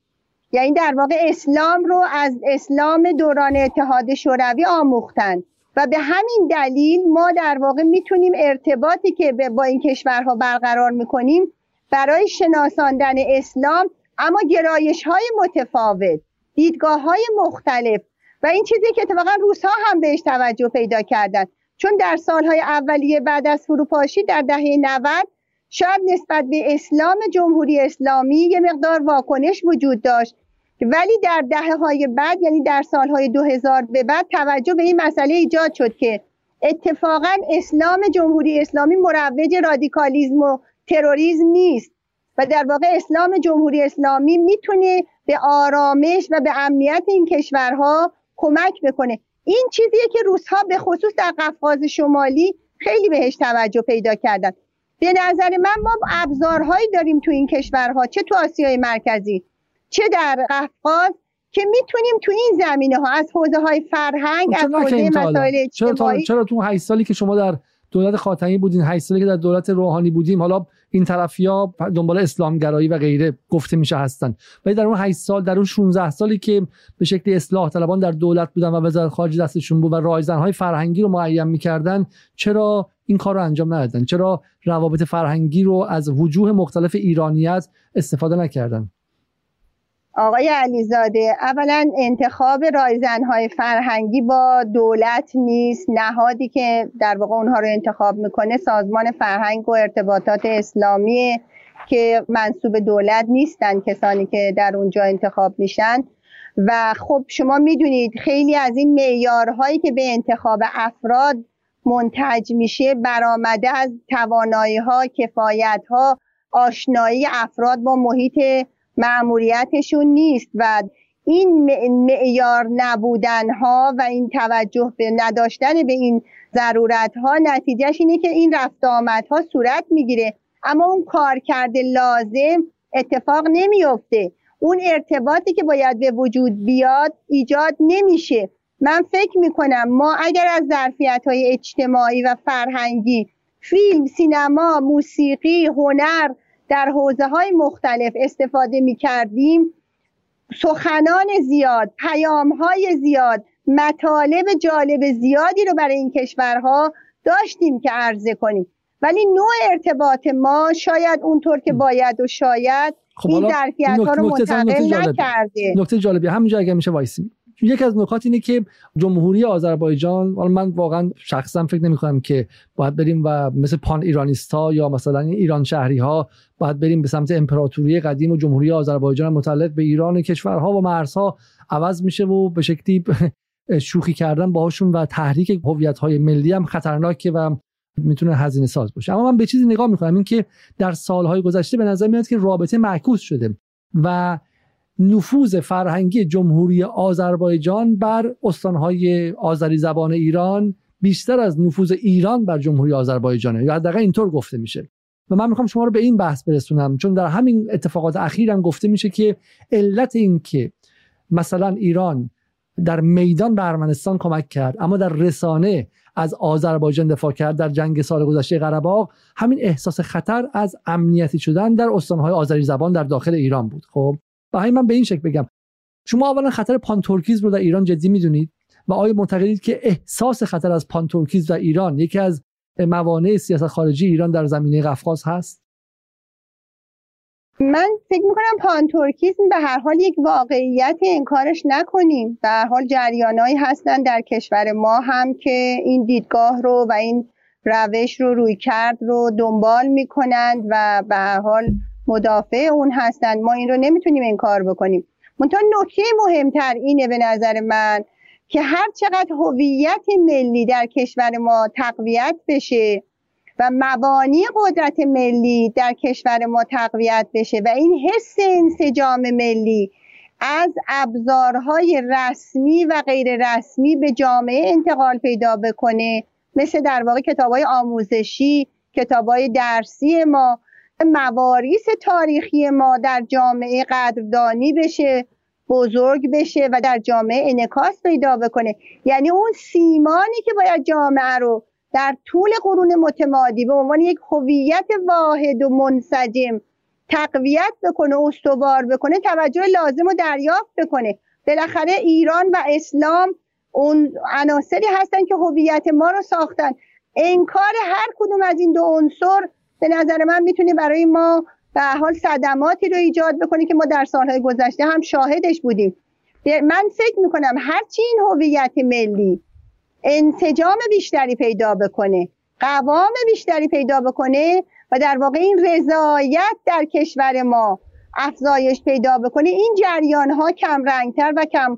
یعنی در واقع اسلام رو از اسلام دوران اتحاد شوروی آموختند و به همین دلیل ما در واقع می‌تونیم ارتباطی که با این کشورها برقرار می‌کنیم برای شناساندن اسلام اما گرایش های متفاوت دیدگاه های مختلف و این چیزی که اتفاقا روس ها هم بهش توجه پیدا کردند چون در سالهای اولیه بعد از فروپاشی در دهه 90 شاید نسبت به اسلام جمهوری اسلامی یه مقدار واکنش وجود داشت. ولی در دهه های بعد یعنی در سالهای 2000 به بعد توجه به این مسئله ایجاد شد که اتفاقا اسلام جمهوری اسلامی مروج رادیکالیزم و تروریسم نیست. و در واقع اسلام جمهوری اسلامی می‌تونه به آرامش و به امنیت این کشورها کمک بکنه. این چیزیه که روزها به خصوص در قفقاز شمالی خیلی بهش توجه پیدا کردن. به نظر من ما ابزارهایی داریم تو این کشورها چه تو آسیای مرکزی چه در قفقاز که می‌تونیم تو این زمینه ها از حوزه های فرهنگ از حوزه مسائل اجتماعی چرا, چرا تو 8 سالی که شما در دولت خاتمی بودین 8 سالی که در دولت روحانی بودیم حالا این طرفیا دنبال اسلامگرایی و غیره گفته میشه هستن. ولی در اون 8 سال در اون 16 سالی که به شکل اصلاح طلبان در دولت بودن و وزارت خارجه دستشون بود و رایزنهای فرهنگی رو معین می‌کردن چرا این کار رو انجام ندادن؟ چرا روابط فرهنگی رو از وجوه مختلف ایرانیت استفاده نکردن؟ آقای علیزاده اولا انتخاب رایزنهای فرهنگی با دولت نیست نهادی که در واقع اونها رو انتخاب می‌کنه سازمان فرهنگ و ارتباطات اسلامی که منصوب دولت نیستن کسانی که در اونجا انتخاب میشن. و خب شما می‌دونید خیلی از این معیارهایی که به انتخاب افراد منتج میشه برآمده از توانایی ها کفایت ها آشنایی افراد با محیط معمولیتشون نیست و این معیار نبودن ها و این توجه به نداشتن به این ضرورت ها نتیجهش اینه که این رفت آمد ها صورت می‌گیره. اما اون کار کرده لازم اتفاق نمیفته اون ارتباطی که باید به وجود بیاد ایجاد نمیشه. من فکر می‌کنم ما اگر از ظرفیت های اجتماعی و فرهنگی فیلم، سینما، موسیقی، هنر در حوزه های مختلف استفاده می کردیم سخنان زیاد پیام های زیاد مطالب جالب زیادی رو برای این کشورها داشتیم که عرضه کنیم. ولی نوع ارتباط ما شاید اونطور که باید و شاید خب این ظرفیت ها رو منتقل نکرده. نکته جالبی. همینجا اگر میشه وایسیم یکی از نکات اینه که جمهوری آذربایجان من واقعا شخصا فکر نمی کنم که باید بریم و مثل پان ایرانیستا یا مثلا ایران شهری ها باید بریم به سمت امپراتوری قدیم و جمهوری آذربایجان متعلق به ایران کشورها و مرزها عوض میشه و به شکلی [laughs] شوخی کردن باهاشون و تحریک هویت های ملی هم خطرناکه و می‌تونه هزینه ساز باشه. اما من به چیزی نگاه می‌کنم این که در سالهای گذشته به نظر میاد که رابطه معکوس شده و نفوذ فرهنگی جمهوری آذربایجان بر استانهای آذری زبان ایران بیشتر از نفوذ ایران بر جمهوری آذربایجانه. یا حداقل اینطور گفته میشه. و من می‌خوام شما رو به این بحث برسونم چون در همین اتفاقات اخیر هم گفته میشه که علت این که مثلا ایران در میدان به ارمنستان کمک کرد اما در رسانه از آذربایجان دفاع کرد در جنگ سال گذشته قره همین احساس خطر از امنیتی شدن در استانهای آذری زبان در داخل ایران بود. خب و من به این شکل بگم. شما اولا خطر پانتورکیسم رو در ایران جدی می‌دونید و آیا معتقدید که احساس خطر از پانتورکیسم در ایران یکی از موانع سیاست خارجی ایران در زمینه قفقاز هست؟ من فکر می‌کنم پانتورکیزم به هر حال یک واقعیت انکارش نکنیم. به هر حال جریانهایی هستن در کشور ما هم که این دیدگاه رو و این روش رو روی کرد رو دنبال می‌کنند و به هر حال مدافع اون هستند ما این رو نمی‌تونیم این کار بکنیم منتها نکته مهمتر اینه به نظر من که هر چقدر هویت ملی در کشور ما تقویت بشه و مبانی قدرت ملی در کشور ما تقویت بشه و این حس انسجام ملی از ابزارهای رسمی و غیر رسمی به جامعه انتقال پیدا بکنه مثل در واقع کتاب های آموزشی کتاب های درسی ما مواریس تاریخی ما در جامعه قدردانی بشه بزرگ بشه و در جامعه انکاس پیدا بکنه. یعنی اون سیمانی که باید جامعه رو در طول قرون متمادی به عنوان یک هویت واحد و منسجم تقویت بکنه استوار بکنه توجه لازم رو دریافت بکنه. بالاخره ایران و اسلام اون عناصری هستن که هویت ما رو ساختن. انکار هر کدوم از این دو عنصر به نظر من می‌تونه برای ما به حال صدماتی رو ایجاد بکنه که ما در سالهای گذشته هم شاهدش بودیم. من فکر می‌کنم هرچی این هویت ملی انسجام بیشتری پیدا بکنه قوام بیشتری پیدا بکنه و در واقع این رضایت در کشور ما افزایش پیدا بکنه این جریان ها کم رنگتر و کم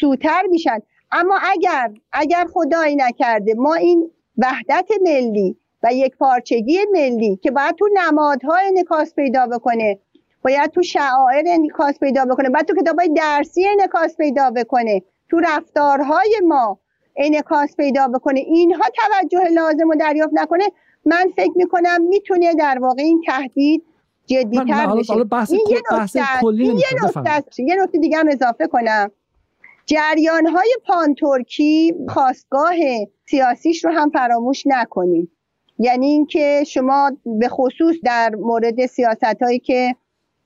سوتر میشن. اما اگر اگر خدایی نکرده ما این وحدت ملی و یک پارچگی ملی که باید تو نمادها انکاس پیدا بکنه. باید تو شعائر انعکاس پیدا بکنه. باید تو کتابای درسی انعکاس پیدا بکنه. تو رفتارهای ما انعکاس پیدا بکنه. اینها توجه لازم رو دریافت نکنه من فکر می‌کنم می‌تونه در واقع این تهدید جدیتر بشه. این یه نکته یه نکته دیگه هم اضافه کنم. جریان های پانتورکی خاستگاه سیاسیش رو هم فراموش نکنیم. یعنی اینکه شما به خصوص در مورد سیاست هایی که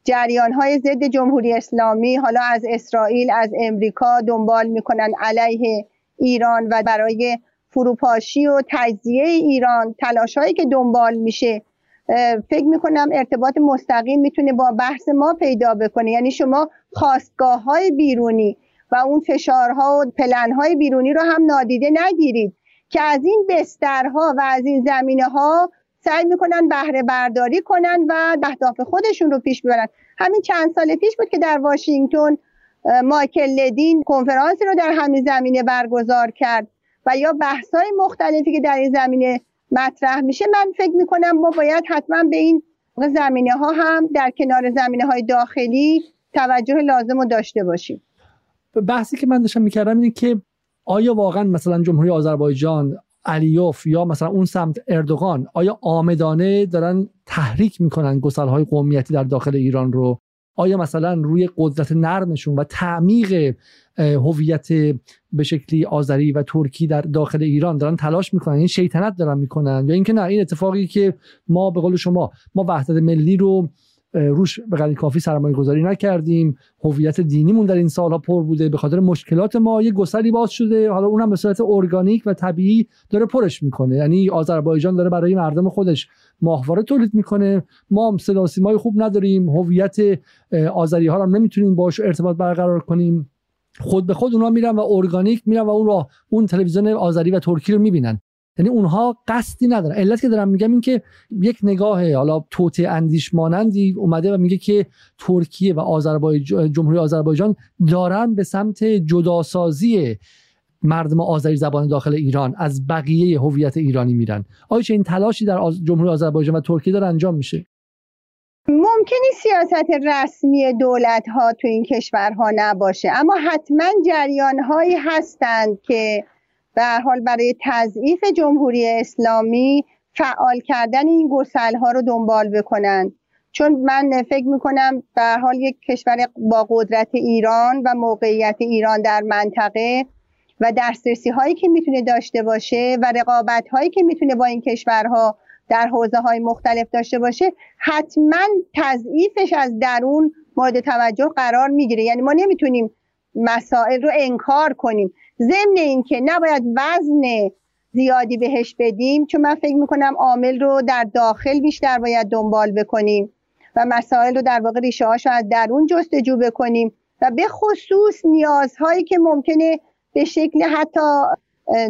جریان های ضد جمهوری اسلامی حالا از اسرائیل از امریکا دنبال می‌کنن علیه ایران و برای فروپاشی و تجزیه ایران تلاش هایی که دنبال میشه فکر می‌کنم ارتباط مستقیم می‌تونه با بحث ما پیدا بکنه. یعنی شما خواستگاه های بیرونی و اون فشارها و پلنهای بیرونی رو هم نادیده نگیرید. که از این بسترها و از این زمینه ها سعی می‌کنن بهره برداری کنن و اهداف خودشون رو پیش ببرن. همین چند سال پیش بود که در واشنگتن مایکل لدین کنفرانسی رو در همین زمینه برگزار کرد و یا بحث‌های مختلفی که در این زمینه مطرح میشه من فکر می‌کنم ما باید حتما به این زمینه ها هم در کنار زمینه های داخلی توجه لازم رو داشته باشیم. بحثی که من داشتم می‌کردم اینه که آیا واقعا مثلا جمهوری آذربایجان علیوف یا مثلا اون سمت اردوغان آیا آمدانه دارن تحریک می‌کنن های قومیتی در داخل ایران رو؟ آیا مثلا روی قدرت نرمشون و تعمیق هویت به شکلی آذری و ترکی در داخل ایران دارن تلاش می‌کنن؟ این شیطنت دارن می‌کنن؟ یا اینکه نه این اتفاقی که ما به قول شما ما وحدت ملی رو روش به قدر کافی سرمایه گذاری نکردیم. هویت دینیمون در این سالها پر بوده. به خاطر مشکلات ما یه گسلی باز شده. حالا اونم به صورت ارگانیک و طبیعی داره پرش می‌کنه. یعنی آذربایجان داره برای مردم خودش ماهواره تولید می‌کنه. ما صدا سیمای خوب نداریم. هویت آذری ها رو نمی‌تونیم باش ارتباط برقرار کنیم. خود به خود اونها میرن و ارگانیک میرن و اون را اون تلویزیون آذری و ترکی رو می‌بینن. یعنی اونها قصدی ندارن. علت که دارم میگم این که یک نگاه حالا توت اندیش مانندی اومده و میگه که ترکیه و آذربایجان جمهوری آذربایجان دارن به سمت جداسازی مردم آذری زبان داخل ایران از بقیه هویت ایرانی میرن. آیا چه این تلاشی در جمهوری آذربایجان و ترکیه داره انجام میشه؟ ممکنی سیاست رسمی دولت ها تو این کشورها نباشه اما حتما جریان هایی هستند که به حال برای تضعیف جمهوری اسلامی فعال کردن این گسل ها رو دنبال بکنن. چون من فکر می‌کنم به حال یک کشور با قدرت ایران و موقعیت ایران در منطقه و دسترسی هایی که می‌تونه داشته باشه و رقابت هایی که می‌تونه با این کشورها در حوزه های مختلف داشته باشه حتما تضعیفش از درون مورد توجه قرار می‌گیره. یعنی ما نمی‌تونیم مسائل رو انکار کنیم. ضمن اینکه نباید وزن زیادی بهش بدیم چون من فکر می‌کنم عامل رو در داخل بیشتر باید دنبال بکنیم و مسائل رو در واقع ریشه هاشو از درون جستجو بکنیم و به خصوص نیازهایی که ممکنه به شکل حتی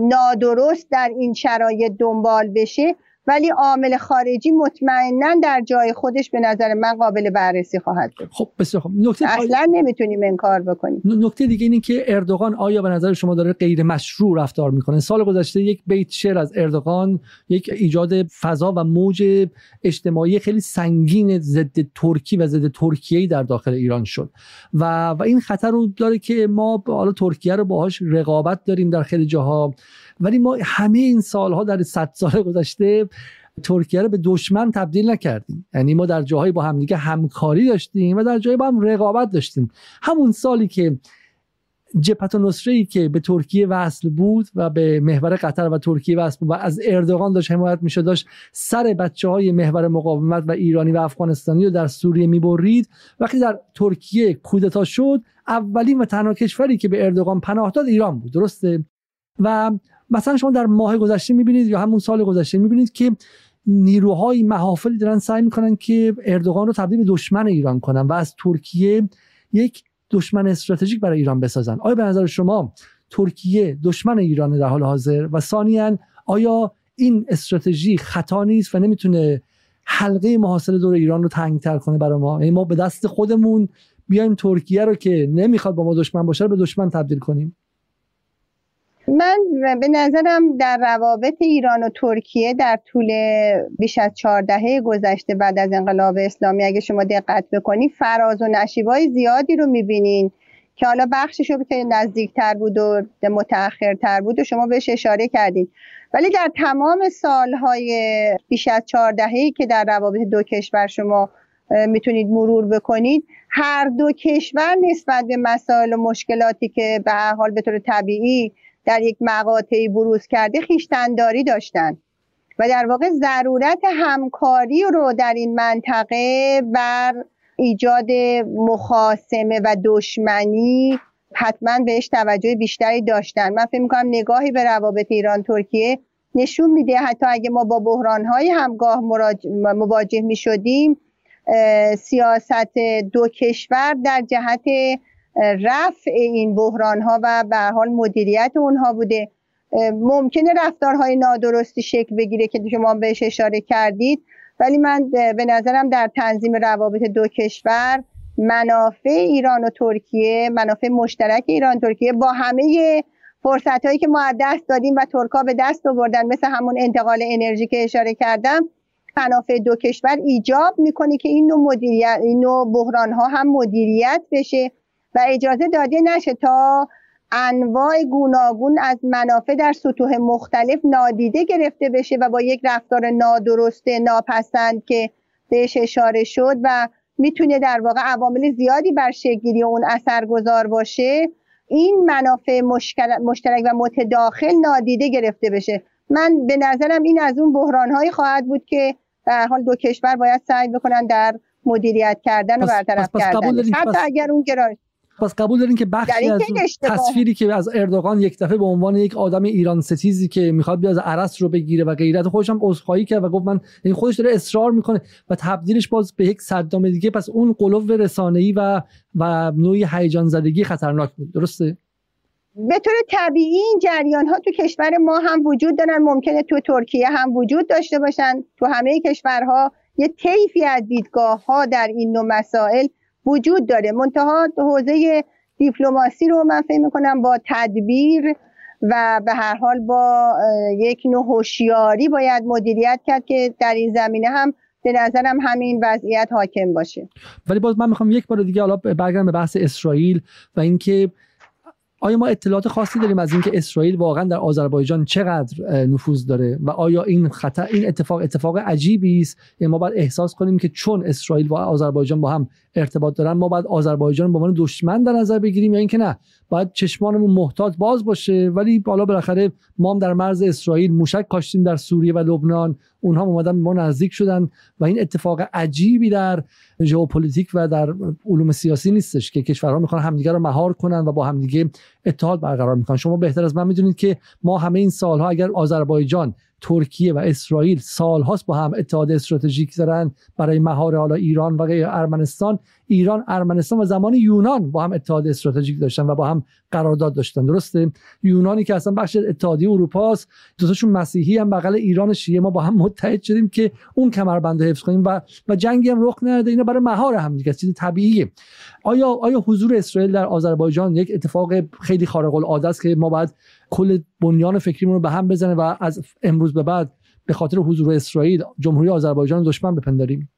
نادرست در این شرایط دنبال بشه ولی عامل خارجی مطمئنا در جای خودش به نظر من قابل بررسی خواهد بود. خب بسیار خب نکته اصلا نمی‌تونیم انکار بکنیم. نکته دیگه اینه که اردوغان آیا به نظر شما داره غیر مشروع رفتار می‌کنه؟ سال گذشته یک بیت شعر از اردوغان یک ایجاد فضا و موج اجتماعی خیلی سنگین ضد ترکی و ضد ترکیه در داخل ایران شد. و و این خطر رو داره که ما حالا ترکیه رو باهاش رقابت داریم در خیلی جاها. ولی ما همه این سالها در صد سال گذشته ترکیه رو به دشمن تبدیل نکردیم. یعنی ما در جاهایی با همدیگه همکاری داشتیم و در جایی با هم رقابت داشتیم. همون سالی که و نصره که به ترکیه وصل بود و به محور قطر و ترکیه وصل بود و از اردوغان داشت حمایت می‌شد داشت سر بچه های محور مقاومت و ایرانی و افغانستانی رو در سوریه می‌برید. وقتی در ترکیه کودتا شد اولین و تنها کشوری که به اردوغان پناه داد ایران بود. درسته؟ و مثلا شما در ماه گذشته می‌بینید یا همون سال گذشته می‌بینید که نیروهای محافلی دارن سعی می‌کنن که اردوغان رو تبدیل به دشمن ایران کنن و از ترکیه یک دشمن استراتژیک برای ایران بسازن. آیا به نظر شما ترکیه دشمن ایران در حال حاضر؟ و ثانیا آیا این استراتژی خطا نیست و نمی‌تونه حلقه محاصره دور ایران رو تنگتر کنه برای ما؟ یعنی ما به دست خودمون بیایم ترکیه رو که نمی‌خواد با ما دشمن باشه رو به دشمن تبدیل کنیم. من به نظرم در روابط ایران و ترکیه در طول بیش از چهار دهه گذشته بعد از انقلاب اسلامی اگه شما دقت بکنید فراز و نشیبای زیادی رو می‌بینین که حالا بخشش رو که نزدیکتر بود و متأخرتر بود و شما بهش اشاره کردید ولی در تمام سالهای بیش از چهار دهه‌ای که در روابط دو کشور شما می‌تونید مرور بکنید هر دو کشور نسبت به مسائل و مشکلاتی که به حال به طور طبیعی در یک مقاطعی بروز کرده خیشتنداری داشتن و در واقع ضرورت همکاری رو در این منطقه بر ایجاد مخاسمه و دشمنی حتما بهش توجه بیشتری داشتن. من فکر می‌کنم نگاهی به روابط ایران ترکیه نشون میده. حتی اگه ما با بحران های همگاه مواجه می شدیم سیاست دو کشور در جهت رفع این بحران ها و به حال مدیریت اونها بوده. ممکنه رفتارهای نادرستی شکل بگیره که شما بهش اشاره کردید ولی من به نظرم در تنظیم روابط دو کشور منافع ایران و ترکیه منافع مشترک ایران ترکیه با همه فرصت هایی که ما دست دادیم و ترکا به دست آوردن مثل همون انتقال انرژی که اشاره کردم منافع دو کشور ایجاب می‌کنه که این نوع مدیریت این نوع بحران ها هم مدیریت بشه. و اجازه داده نشه تا انواع گوناگون از منافع در سطوح مختلف نادیده گرفته بشه و با یک رفتار نادرست ناپسند که بهش اشاره شد و می‌تونه در واقع عوامل زیادی بر شکلگیری اون اثرگذار باشه این منافع مشترک و متداخل نادیده گرفته بشه. من به نظرم این از اون بحرانهایی خواهد بود که در حال دو کشور باید سعی بکنن در مدیریت کردن و برطرف کردن حتی اگر اون گرایش پس قبول دارین که بخشی از تصویری که از اردوغان یک دفعه به عنوان یک آدم ایران ستیزی که می‌خواد بیاد عرس رو بگیره و غیرت خودش هم عذرخواهی کرد و گفت من این یعنی خودش داره اصرار می‌کنه و تبدیلش باز به یک صدام دیگه. پس اون قلوب رسانه‌ای و و نوعی هیجان زدگی خطرناک بود. درسته؟ به طور طبیعی این جریان ها تو کشور ما هم وجود دارن. ممکنه تو ترکیه هم وجود داشته باشن. تو همه کشورها یه طیفی از دیدگاه ها در این نوع مسائل وجود داره. منتها حوزه دیپلماسی رو من فکر می‌کنم با تدبیر و به هر حال با یک نوع هوشیاری باید مدیریت کرد که در این زمینه هم به نظرم همین وضعیت حاکم باشه. ولی باز من می‌خوام یک بار دیگه حالا برگردم به بحث اسرائیل و اینکه آیا ما اطلاعات خاصی داریم از اینکه اسرائیل واقعا در آذربایجان چقدر نفوذ داره و آیا این خطر این اتفاق اتفاق عجیبی است؟ ما باید احساس کنیم که چون اسرائیل و آذربایجان با هم ارتباط دارن ما باید آذربایجان به عنوان دشمن در نظر بگیریم یا اینکه نه باید چشمانمون محتاط باز باشه. ولی بالا بالاخره ما هم در مرز اسرائیل موشک کاشتیم در سوریه و لبنان. اونها اومدن ما نزدیک شدن و این اتفاق عجیبی در ژئوپلیتیک و در علوم سیاسی نیستش که کشورها می‌خوان همدیگه رو مهار کنن و با همدیگه اتحاد برقرار می‌کنن. شما بهتر از من می‌دونید که ما همه این سالها اگر آذربایجان ترکیه و اسرائیل سالهاست با هم اتحاد استراتژیک دارن برای مهار حالا ایران و غیر ارمنستان. ایران ارمنستان و زمان یونان با هم اتحاد استراتژیک داشتن و با هم قرارداد داشتن. درسته؟ یونانی که اصلا بخش اتحادیه اروپا است دوتاشون مسیحی هم بغل ایران شیعه. ما با هم متحد شدیم که اون کمربند حفظ کنیم و و جنگی هم رخ نده. اینا برای مهار هم دیگه چیز طبیعیه. آیا آیا حضور اسرائیل در آذربایجان یک اتفاق خیلی خارق العاده است که ما باید کل بنیان فکریمون رو به هم بزنه و از امروز به بعد به خاطر حضور اسرائیل جمهوری آذربایجان دشمن بپنداریم؟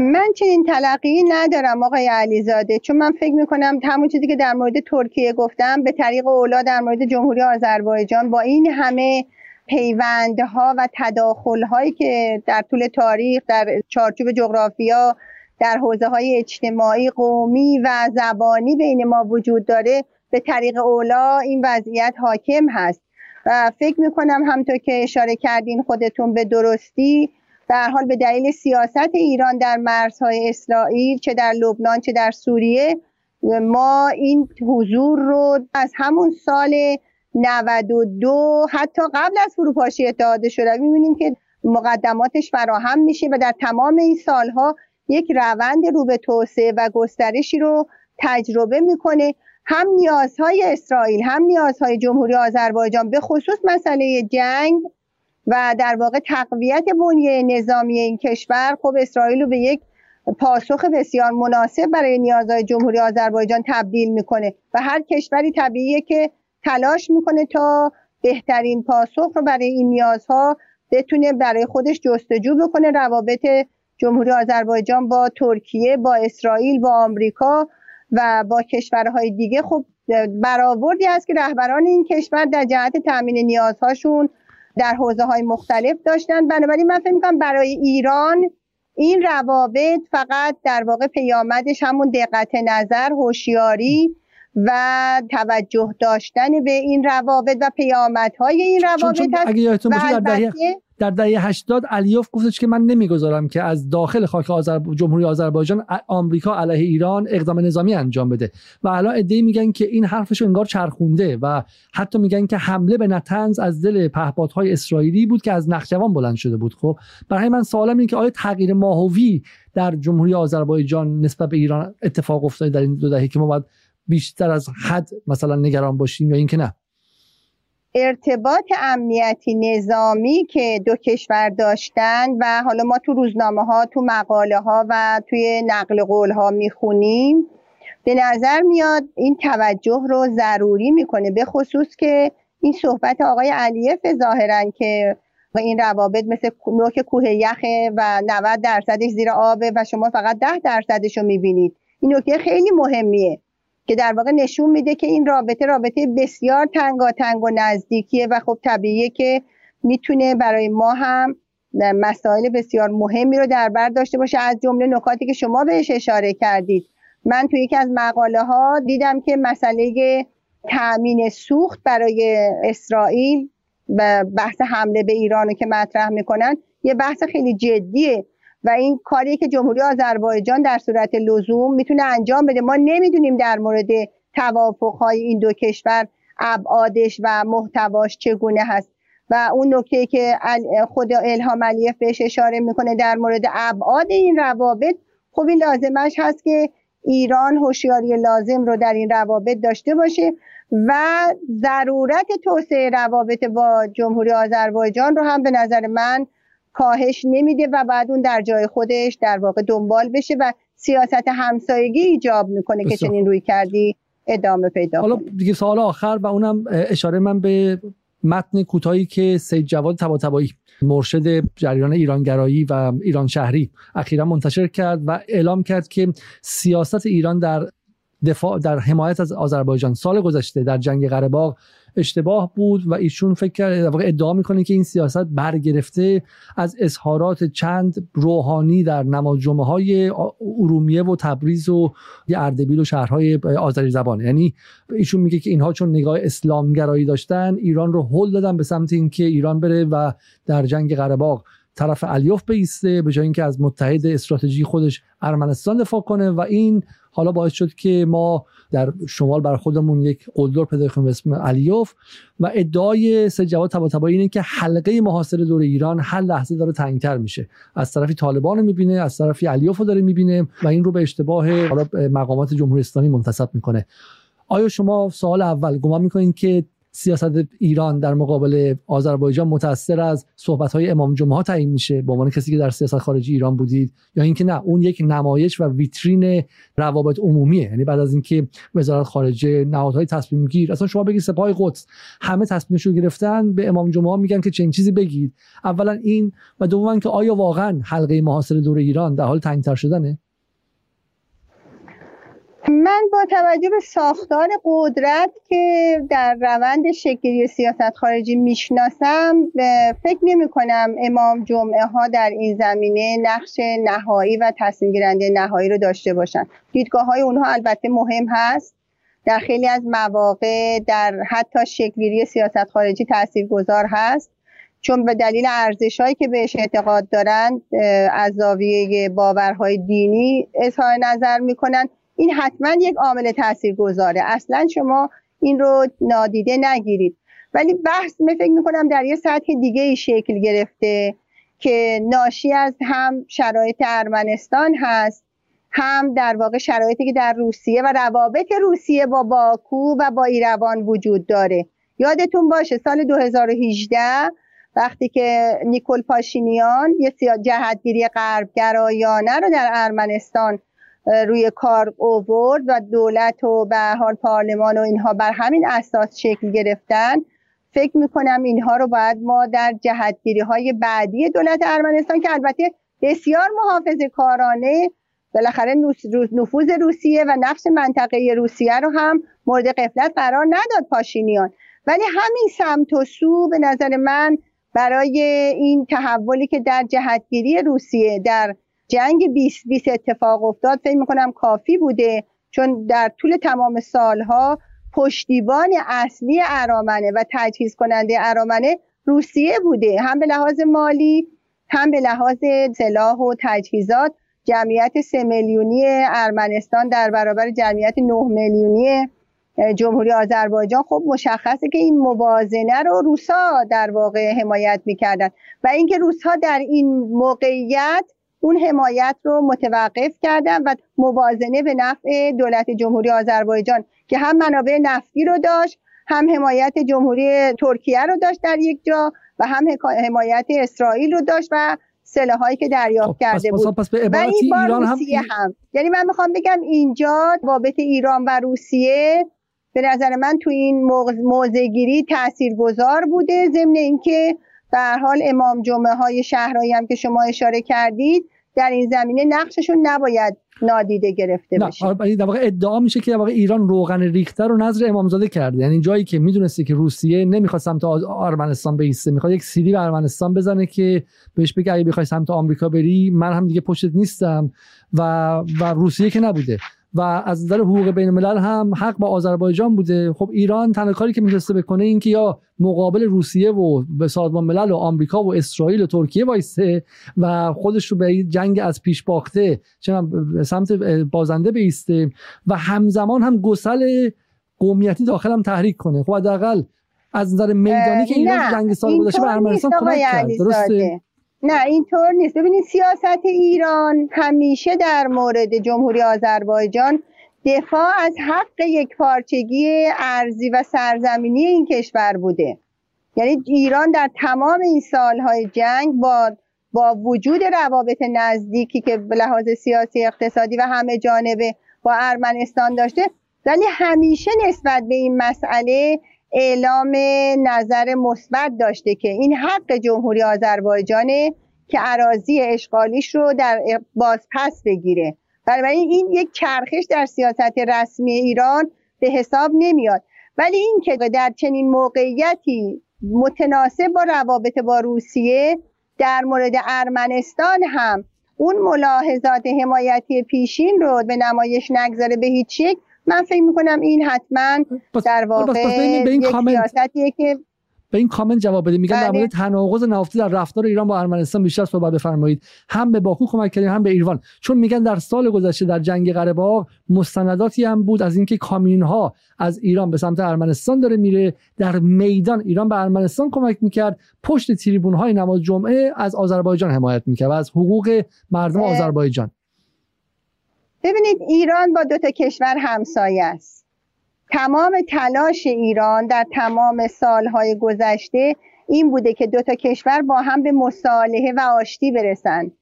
من چنین تلقی ندارم آقای علیزاده چون من فکر می‌کنم همون چیزی که در مورد ترکیه گفتم به طریق اولا در مورد جمهوری آذربایجان با این همه پیوندها و تداخلهایی که در طول تاریخ در چارچوب جغرافیا در حوزه های اجتماعی قومی و زبانی بین ما وجود داره به طریق اولا این وضعیت حاکم هست. و فکر می‌کنم همطور که اشاره کردین خودتون به درستی در حال به دلیل سیاست ایران در مرزهای اسرائیل چه در لبنان چه در سوریه ما این حضور رو از همون سال 92 حتی قبل از فروپاشی اتحاد شوروی می‌بینیم که مقدماتش فراهم میشه و در تمام این سالها یک روند رو به توسعه و گسترشی رو تجربه می‌کنه. هم نیازهای اسرائیل هم نیازهای جمهوری آذربایجان به خصوص مسئله جنگ و در واقع تقویت بنیه نظامی این کشور خب اسرائیل رو به یک پاسخ بسیار مناسب برای نیازهای جمهوری آذربایجان تبدیل می‌کنه و هر کشوری طبیعیه که تلاش می‌کنه تا بهترین پاسخ رو برای این نیازها بتونه برای خودش جستجو بکنه. روابط جمهوری آذربایجان با ترکیه با اسرائیل با آمریکا و با کشورهای دیگه خب برآوردی است که رهبران این کشور در جهت تامین نیازهاشون در حوزه های مختلف داشتن. بنابراین من فکر می‌کنم برای ایران این روابط فقط در واقع پیامدش همون دقت نظر هوشیاری و توجه داشتن به این روابط و پیامدهای این روابط هست و در دهه 80 علیوف گفتش که من نمی‌گذارم که از داخل خاک آذر... جمهوری آذربایجان آمریکا علیه ایران اقدام نظامی انجام بده. و الان ایده میگن که این حرفش انگار چرخونده و حتی میگن که حمله به نتنز از دل پهپادهای اسرائیلی بود که از نخجوان بلند شده بود. خب برای من سوالم این که آیا تغییر ماهوی در جمهوری آذربایجان نسبت به ایران اتفاق افتاده در این دو دهه که ما باید بیشتر از حد مثلا نگران باشیم یا اینکه نه؟ ارتباط امنیتی نظامی که دو کشور داشتن و حالا ما تو روزنامه ها تو مقاله ها و توی نقل قول ها می‌خونیم به نظر میاد این توجه رو ضروری می‌کنه به خصوص که این صحبت آقای علیف ظاهرا که این روابط مثل نوک کوه یخه و 90 درصدش زیر آبه و شما فقط 10 درصدش رو می‌بینید. این نکته خیلی مهمیه. که در واقع نشون میده که این رابطه رابطه بسیار تنگاتنگ و نزدیکیه و خب طبیعیه که می‌تونه برای ما هم مسائل بسیار مهمی رو در بر داشته باشه. از جمله نکاتی که شما بهش اشاره کردید. من توی یکی از مقاله ها دیدم که مسئله تأمین سوخت برای اسرائیل و بحث حمله به ایران که مطرح می‌کنن یه بحث خیلی جدیه. و این کاری که جمهوری آذربایجان در صورت لزوم می‌تونه انجام بده. ما نمی‌دونیم در مورد توافقهای این دو کشور ابعادش و محتواش چگونه هست. و اون نکته که خود الهام علیف بهش اشاره می‌کنه در مورد ابعاد این روابط خب این لازمش هست که ایران هوشیاری لازم رو در این روابط داشته باشه و ضرورت توسعه روابط با جمهوری آذربایجان رو هم به نظر من کاهش نمیده و بعد اون در جای خودش در واقع دنبال بشه و سیاست همسایگی ایجاب می‌کنه که چنین روی کردی ادامه پیدا حالا دیگه سوال آخر و اونم اشاره من به متن کوتاهی که سید جواد طباطبایی مرشد جریان ایرانگرایی و ایران شهری اخیرا منتشر کرد و اعلام کرد که سیاست ایران در دفاع در حمایت از آذربایجان سال گذشته در جنگ قره اشتباه بود و ایشون فکر کرد ادعا می‌کنه که این سیاست برگرفته از اظهارات چند روحانی در نماز جمعه های ارومیه و تبریز و اردبیل و شهرهای آذری زبان. یعنی ایشون میگه که اینها چون نگاه اسلامگرایی داشتن ایران رو هل دادن به سمت اینکه ایران بره و در جنگ قره طرف الیوف بیسته به جای اینکه از متحد استراتژی خودش ارمنستان دفاع کنه. و این حالا باعث شد که ما در شمال بر خودمون یک قلدر پیدا کنیم به اسم الیوف. و ادعای سه جواد طباطبایی اینه که حلقه محاصر دور ایران هر لحظه داره تنگتر میشه. از طرفی طالبان رو می‌بینه از طرفی الیوف رو داره می‌بینه و این رو به اشتباه حالا مقامات جمهوری اسلامی منتسب می‌کنه. آیا شما سوال اول گمان می‌کنید که سیاست ایران در مقابل آذربایجان متاثر از صحبت های امام جمعه ها تعیین میشه. به عنوان کسی که در سیاست خارجی ایران بودید یا اینکه نه اون یک نمایش و ویترین روابط عمومیه. یعنی بعد از اینکه وزارت خارجه نهادهای تصمیم گیر اصلا شما بگید سپاه قدس همه تصمیمش رو گرفتن به امام جمعه ها میگن که چنین چیزی بگید. اولا این و دوما که آیا واقعا حلقه محاصره دور ایران در حال تنگتر شدنه؟ من با توجه به ساختار قدرت که در روند شکلی سیاست خارجی می‌شناسم فکر نمی کنم امام جمعه ها در این زمینه نقش نهایی و تصمیم گیرنده نهایی رو داشته باشن. دیدگاه های اونها البته مهم هست. در خیلی از مواقع در حتی شکلگیری سیاست خارجی گذار هست. چون به دلیل ارزش هایی که بهش اعتقاد دارند از زاویه باورهای دینی اظهار نظر می‌کنن این حتما یک عامل تاثیر گذاره اصلا شما این رو نادیده نگیرید. ولی بحث می فکر می‌کنم در یه سطح دیگه ای شکل گرفته که ناشی از هم شرایط ارمنستان هست هم در واقع شرایطی که در روسیه و روابط روسیه با باکو و با ایروان وجود داره. یادتون باشه سال 2018 وقتی که نیکول پاشینیان یه جهتگیری غربگرایانه رو در ارمنستان روی کار اوورد و دولت و به حال پارلمان و اینها بر همین اساس شکل گرفتن. فکر می‌کنم اینها رو باید ما در جهتگیری های بعدی دولت ارمنستان که البته بسیار محافظ کارانه بالاخره نفوذ روسیه و نفس منطقه روسیه رو هم مورد قفلت قرار نداد پاشینیان. ولی همین سمت و سو به نظر من برای این تحولی که در جهتگیری روسیه در جنگ 2020 اتفاق افتاد. فکر می‌کنم کافی بوده چون در طول تمام سالها پشتیبان اصلی ارامنه و تجهیز کننده ارامنه روسیه بوده. هم به لحاظ مالی هم به لحاظ سلاح و تجهیزات جمعیت سه میلیونی ارمنستان در برابر جمعیت 9 میلیونی جمهوری آذربایجان. خب مشخصه که این موازنه رو روسا در واقع حمایت می‌کردن و اینکه روسها در این موقعیت اون حمایت رو متوقف کردن و موازنه به نفع دولت جمهوری آذربایجان که هم منابع نفتی رو داشت هم حمایت جمهوری ترکیه رو داشت در یک جا و هم حمایت اسرائیل رو داشت و سلاحایی که دریافت خب، کرده بود. پس به و این ایران هم... هم. یعنی من می‌خوام بگم اینجا بابت ایران و روسیه به نظر من تو این موضعگیری تاثیرگذار بوده ضمن اینکه به حال امام جمعه های شهرهایی هم که شما اشاره کردید در این زمینه نقششون نباید نادیده گرفته بشه. آره، در واقع ادعا میشه که در واقع ایران روغن ریخته رو نظر امامزاده کرده. یعنی جایی که می‌دونسته که روسیه نمی‌خواد سمت آرمنستان بیسته می‌خواد یک سیلی به ارمنستان بزنه که بهش بگه اگه بخوای سمت آمریکا بری من هم دیگه پشتت نیستم و و روسیه که نبوده. و از نظر حقوق بین الملل هم حق با آذربایجان بوده. خب ایران تنها کاری که می‌تونسته بکنه این که یا مقابل روسیه و به سازمان ملل و آمریکا و اسرائیل و ترکیه وایسته و خودش رو به جنگ از پیش باخته چون سمت بازنده بیسته و همزمان هم گسل قومیتی داخل هم تحریک کنه. خب حداقل از نظر میدانی که ایران جنگ سال گذشته به ارمنستان کمک کرد. درسته؟ نه اینطور نیست. ببینید سیاست ایران همیشه در مورد جمهوری آذربایجان دفاع از حق یک پارچگی ارزی و سرزمینی این کشور بوده. یعنی ایران در تمام این سالهای جنگ با با وجود روابط نزدیکی که به لحاظ سیاسی اقتصادی و همه جانبه با ارمنستان داشته ولی همیشه نسبت به این مسئله اعلام نظر مثبت داشته که این حق جمهوری آذربایجانه که عراضی اشغالیش رو در بازپس بگیره. بنابراین این یک چرخش در سیاست رسمی ایران به حساب نمیاد. ولی این که در چنین موقعیتی متناسب با روابط با روسیه در مورد ارمنستان هم اون ملاحظات حمایتی پیشین رو به نمایش نگذاره به هیچ یک من فکر می‌کنم این حتما در واقع یک سیاستیه که به این کامنت جواب بده میگن در بله. مورد تناقض نفتی در رفتار ایران با ارمنستان بیشتر صحبت بفرمایید. هم به باکو کمک کردیم هم به ایران چون میگن در سال گذشته در جنگ قره مستنداتی هم بود از اینکه کامیون ها از ایران به سمت ارمنستان داره میره. در میدان ایران به ارمنستان کمک می‌کرد. پشت تریبون های نماز جمعه از آذربایجان حمایت می‌کرد و از حقوق مردم آذربایجان. ببینید ایران با دو تا کشور همسایه است. تمام تلاش ایران در تمام سالهای گذشته این بوده که دو تا کشور با هم به مصالحه و آشتی برسند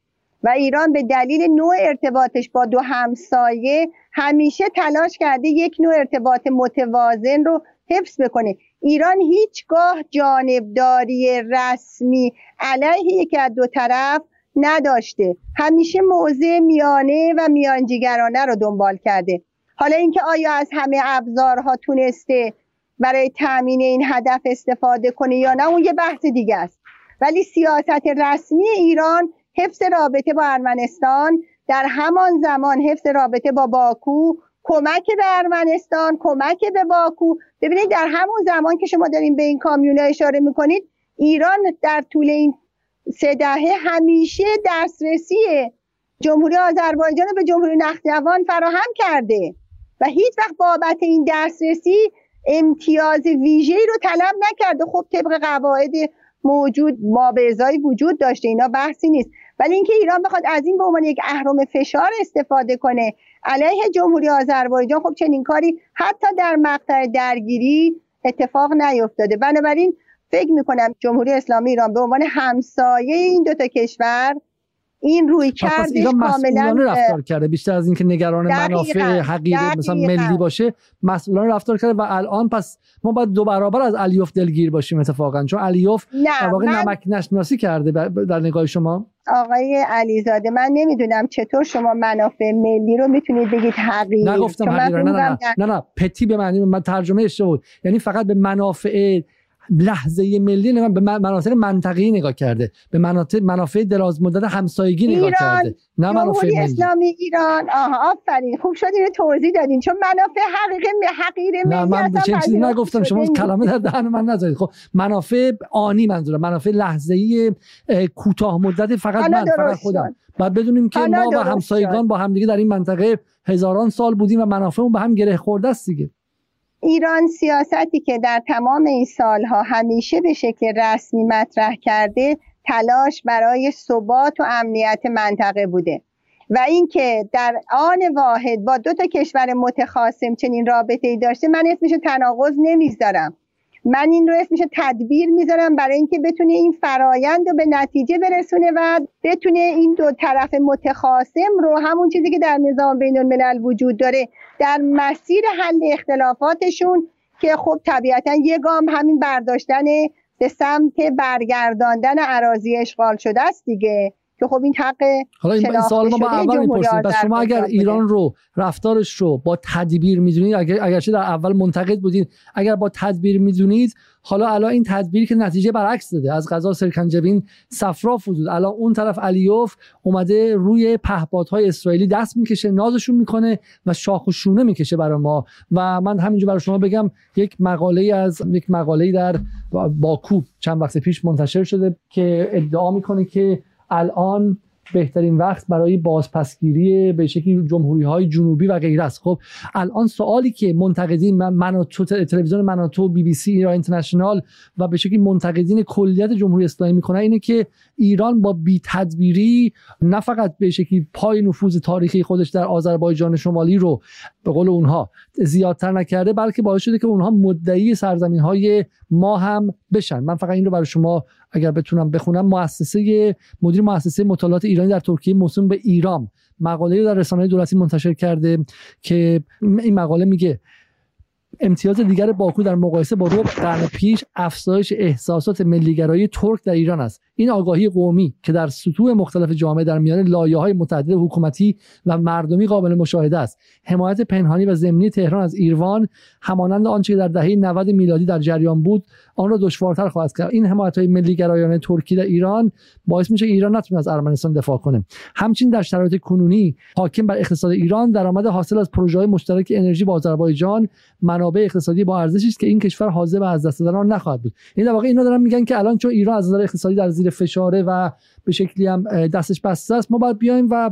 و ایران به دلیل نوع ارتباطش با دو همسایه همیشه تلاش کرده یک نوع ارتباط متوازن رو حفظ بکنه. ایران هیچگاه جانبداری رسمی علیه یکی از دو طرف نداشته. همیشه موضع میانه و میانجیگرانه رو دنبال کرده. حالا اینکه آیا از همه ابزارها تونسته برای تامین این هدف استفاده کنه یا نه اون یه بحث دیگه است. ولی سیاست رسمی ایران حفظ رابطه با ارمنستان در همان زمان حفظ رابطه با باکو کمک به ارمنستان کمک به باکو. ببینید در همون زمان که شما دارین به این کامیونه اشاره می‌کنید ایران در طول این سه همیشه دسترسی جمهوری آذربایجان به جمهوری نخجوان فراهم کرده. و هیچ وقت بابت این دسترسی امتیاز ویژه‌ای رو طلب نکرده. خب طبق قواعد موجود ما به وجود داشته. اینا بحثی نیست. ولی اینکه ایران بخواد از این به عنوان یک اهرم فشار استفاده کنه علیه جمهوری آذربایجان خب چنین کاری حتی در مقطع درگیری اتفاق نیفتاده. بنابراین فکر می‌کنم جمهوری اسلامی ایران به عنوان همسایه این دوتا کشور این روی کردش کاملا رفتار کرده. بیشتر از اینکه نگران منافع حقیقی مثلا ملی باشه مسئولان رفتار کرده و الان پس ما باید دو برابر از علیوف دلگیر باشیم اتفاقا. چون علیوف در واقع من... نمک نشناسی کرده در نگاه شما. آقای علیزاده من نمی‌دونم چطور شما منافع ملی رو می‌تونید بگید حقیقی نگفتم حقیقی نه نه, نه نه نه. پتی به معنی من ترجمه اشتباه یعنی فقط به منافع لحظه ملی نگاه به مناطق منطقی نگاه کرده. به مناطق منافع دراز مدت همسایگی نگاه کرده. نه منافع اسلامی ایران. آها آفرین. خوب شد اینو توضیح دادین. چون منافع حقیقی حقیر ملی نه من چیزی نگفتم. شما کلمه در دهن من نذارید. خب منافع آنی منظورم. منافع لحظه ای کوتاه مدت فقط من فقط خودم. بعد بدونیم که ما و همسایگان با همدیگه در این منطقه هزاران سال بودیم و منافعمون به هم گره خورده است دیگه. ایران سیاستی که در تمام این سالها همیشه به شکل رسمی مطرح کرده تلاش برای ثبات و امنیت منطقه بوده. و اینکه در آن واحد با دو تا کشور متخاصم چنین رابطه ای داشته من اسمش تناقض نمی‌ذارم من این رو اسمش تدبیر می‌ذارم برای اینکه بتونه این فرایند رو به نتیجه برسونه و بتونه این دو طرف متخاصم رو همون چیزی که در نظام بین الملل وجود داره در مسیر حل اختلافاتشون که خب طبیعتا یه گام همین برداشتن به سمت برگرداندن عراضی اشغال شده است دیگه. که خب این حق حالا این سوال ما با اول می‌پرسیم. پس شما اگر ایران رو رفتارش رو با تدبیر می‌دونید اگر اگرچه در اول منتقد بودین اگر با تدبیر می‌دونید حالا الان این تدبیری که نتیجه برعکس داده. از غذا سرکنجبین صفرا فزود الان اون طرف علیوف اومده روی پهپادهای اسرائیلی دست می‌کشه نازشون می‌کنه و شاخ و شونه می‌کشه برای ما. و من همینجا برای شما بگم یک مقاله از یک مقاله در باکو چند وقت پیش منتشر شده که ادعا می‌کنه که الان بهترین وقت برای بازپسگیری به شکلی جمهوری های جنوبی و غیره است. خب الان سوالی که منتقدین مناتو تلویزیون مناتو بی بی سی ایران اینترنشنال و به شکلی منتقدین کلیت جمهوری اسلامی می‌کنن اینه که ایران با بی تدبیری نه فقط به شکلی پای نفوذ تاریخی خودش در آذربایجان شمالی رو به قول اونها زیادتر نکرده بلکه باعث شده که اونها مدعی سرزمین های ما هم بشن. من فقط این رو برای شما اگر بتونم بخونم مؤسسه مدیر مؤسسه مطالعات ایرانی در ترکیه موسوم به ایران مقاله در رسانه دولتی منتشر کرده که این مقاله میگه امتیاز دیگر باکو در مقایسه با ربع قرن پیش افزایش احساسات ملیگرایی ترک در ایران است. این آگاهی قومی که در سطوح مختلف جامعه در میان لایه های متعدد حکومتی و مردمی قابل مشاهده است. حمایت پنهانی و ضمنی تهران از ایروان همانند آنچه در دهه 90 میلادی در جریان بود آن را دشوارتر خواهد کرد. این حمایت های ملی گرایانه ترکی در ایران باعث میشه ایران نتونه از ارمنستان دفاع کنه. همچنین در شرایط کنونی حاکم بر اقتصاد ایران درآمد حاصل از پروژه مشترک انرژی با آذربایجان منابع اقتصادی با ارزشی است که این کشور حاضر به از دست دادن آن نخواهد بود. این در واقع اینا دارن میگن که الان چون ایران از نظر اقتصادی در فشاره و به شکلی هم دستش بسته است ما باید بیایم و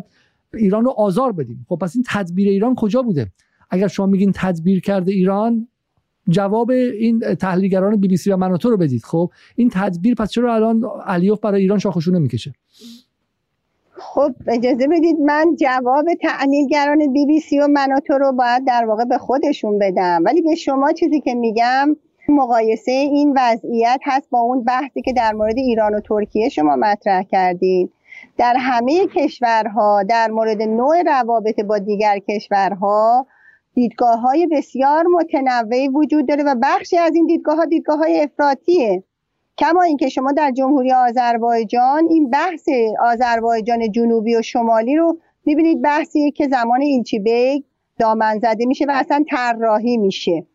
ایران رو آزار بدیم. خب پس این تدبیر ایران کجا بوده؟ اگر شما میگین تدبیر کرده ایران جواب این تحلیلگران بی بی سی و مناتو رو بدید. خب این تدبیر پس چرا الان علیوف برای ایران شاخشونه می‌کشه؟ خب اجازه بدید من جواب تحلیلگران بی بی سی و مناتو رو باید در واقع به خودشون بدم. ولی به شما چیزی که میگم مقایسه این وضعیت هست با اون بحثی که در مورد ایران و ترکیه شما مطرح کردید در همه کشورها در مورد نوع روابط با دیگر کشورها دیدگاه های بسیار متنوعی وجود داره و بخشی از این دیدگاه ها دیدگاه های افراطیه. کما اینکه شما در جمهوری آذربایجان این بحث آذربایجان جنوبی و شمالی رو می‌بینید بحثی که زمان ایلچی بیگ دامن زده میشه و اصلا طراحی میشه.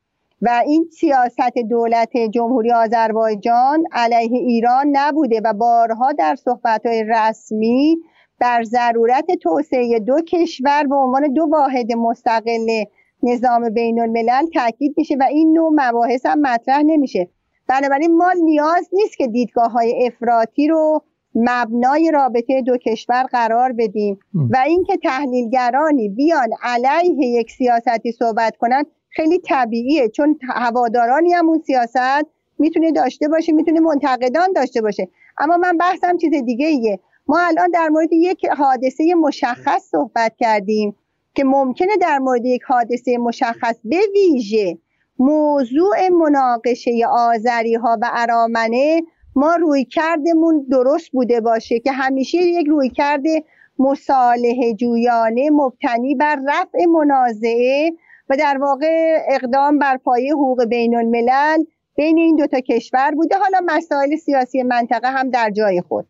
و این سیاست دولت جمهوری آذربایجان علیه ایران نبوده و بارها در صحبتهای رسمی بر ضرورت توسعه دو کشور به عنوان دو واحد مستقل نظام بین الملل تاکید میشه و این نوع مباحث هم مطرح نمیشه. بنابراین ما نیاز نیست که دیدگاه های افراطی رو مبنای رابطه دو کشور قرار بدیم و اینکه تحلیلگرانی بیان علیه یک سیاستی صحبت کنند خیلی طبیعیه چون هوادارانی هم اون سیاست می‌تونه داشته باشه می‌تونه منتقدان داشته باشه. اما من بحثم چیز دیگه ایه. ما الان در مورد یک حادثه مشخص صحبت کردیم که ممکنه در مورد یک حادثه مشخص به ویژه موضوع مناقشه آذری ها و ارامنه ما روی کردمون درست بوده باشه که همیشه یک روی کرده مصالح جویانه مبتنی بر رفع منازعه و در واقع اقدام بر پایه حقوق بین الملل بین این دوتا کشور بوده. حالا مسائل سیاسی منطقه هم در جای خود.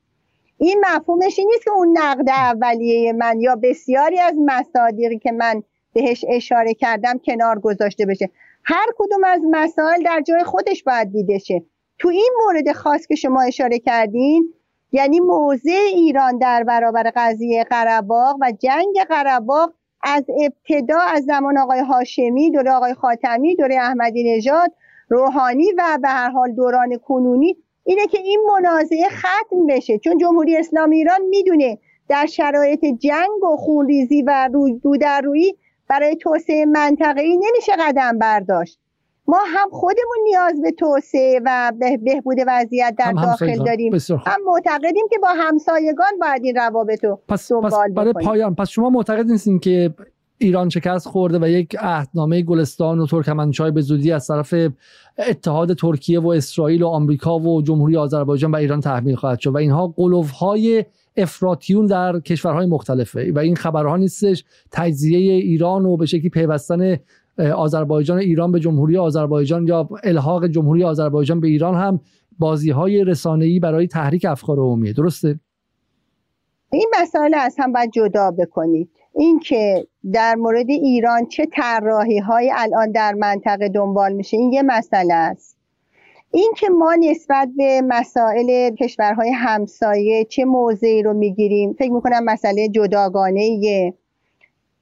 این مفهومش نیست که اون نقد اولیه من یا بسیاری از مصادیقی که من بهش اشاره کردم کنار گذاشته بشه. هر کدوم از مسائل در جای خودش باید دیده شه. تو این مورد خاص که شما اشاره کردین یعنی موضع ایران در برابر قضیه قرباق و جنگ قرباق از ابتدا از زمان آقای هاشمی دوره آقای خاتمی دوره احمدی نژاد روحانی و به هر حال دوران کنونی اینه که این منازعه ختم بشه. چون جمهوری اسلامی ایران می‌دونه در شرایط جنگ و خونریزی و رو در روی برای توسعه منطقه‌ای نمیشه قدم برداشت. ما هم خودمون نیاز به توسعه و بهبود وضعیت در داخل داریم. هم معتقدیم که با همسایگان باید این روابط رو پس, پس برای پایان پس شما معتقد نیستین که ایران شکست خورده و یک عهدنامه گلستان و ترکمنچای به زودی از طرف اتحاد ترکیه و اسرائیل و آمریکا و جمهوری آذربایجان و ایران تحمیل خواهد شد و اینها های افراتیون در کشورهای مختلفه و این خبرها نیستش تجزیه ایران و به شکلی پیوستن آذربایجان ایران به جمهوری آذربایجان یا الحاق جمهوری آذربایجان به ایران هم بازی های رسانه‌ای برای تحریک افکار عمومیه. درسته؟ این مسائل از هم باید جدا بکنید. اینکه در مورد ایران چه طراحی های الان در منطقه دنبال میشه این یه مسئله است. اینکه ما نسبت به مسائل کشورهای همسایه چه موضعی رو می‌گیریم فکر می‌کنم مسئله جداگانه ایه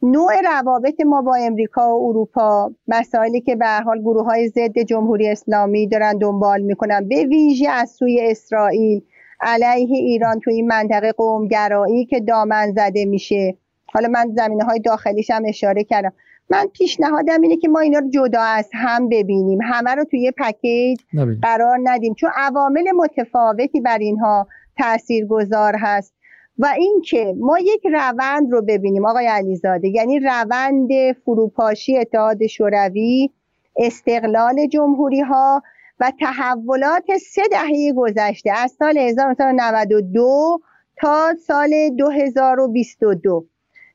نوع روابط ما با امریکا و اروپا مسائلی که به حال گروه های ضد جمهوری اسلامی دارن دنبال می‌کنن به ویژه از سوی اسرائیل علیه ایران توی این منطقه قومگرایی که دامن زده میشه. حالا من زمینه های داخلیش هم اشاره کردم. من پیشنهادم اینه که ما اینا رو جدا از هم ببینیم. همه رو توی پکیج قرار ندیم. چون عوامل متفاوتی بر اینها تأثیر گذار هست. و اینکه ما یک روند رو ببینیم آقای علیزاده یعنی روند فروپاشی اتحاد شوروی استقلال جمهوری ها و تحولات سه دهه گذشته از سال 1992 تا سال 2022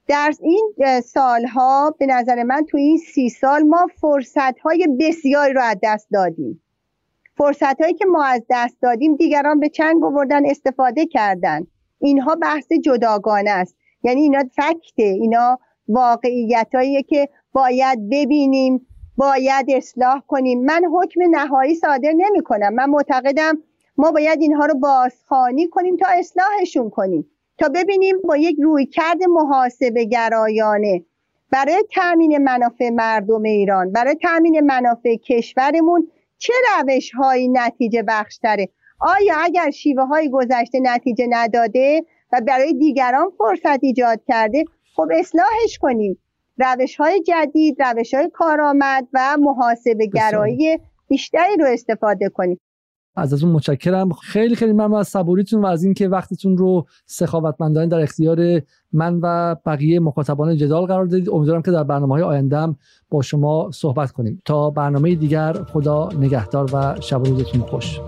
در این سالها به نظر من تو این سی سال ما فرصت های بسیاری رو از دست دادیم. فرصت هایی که ما از دست دادیم دیگران به چنگ آوردن استفاده کردن. اینها بحث جداگانه است. یعنی اینا فکته اینا واقعیت که باید ببینیم باید اصلاح کنیم. من حکم نهایی صادر نمی کنم من معتقدم ما باید اینها رو بازخانی کنیم تا اصلاحشون کنیم. تا ببینیم با یک روی کرد محاسبه گرایانه برای تامین منافع مردم ایران برای تامین منافع کشورمون چه روش هایی نتیجه بخشتره؟ آیا اگر شیوه های گذشته نتیجه نداده و برای دیگران فرصت ایجاد کرده خب اصلاحش کنیم. روش های جدید روش های کارآمد و محاسبه گرایی بیشتری رو استفاده کنیم. از از اون متشکرم. خیلی خیلی ممنون از صبوریتون و از اینکه وقتتون رو سخاوتمندانه در اختیار من و بقیه مخاطبان جدال قرار دادید. امیدوارم که در برنامه های آیندهم با شما صحبت کنیم. تا برنامه دیگر خدا نگهدار و شب روزتون خوش.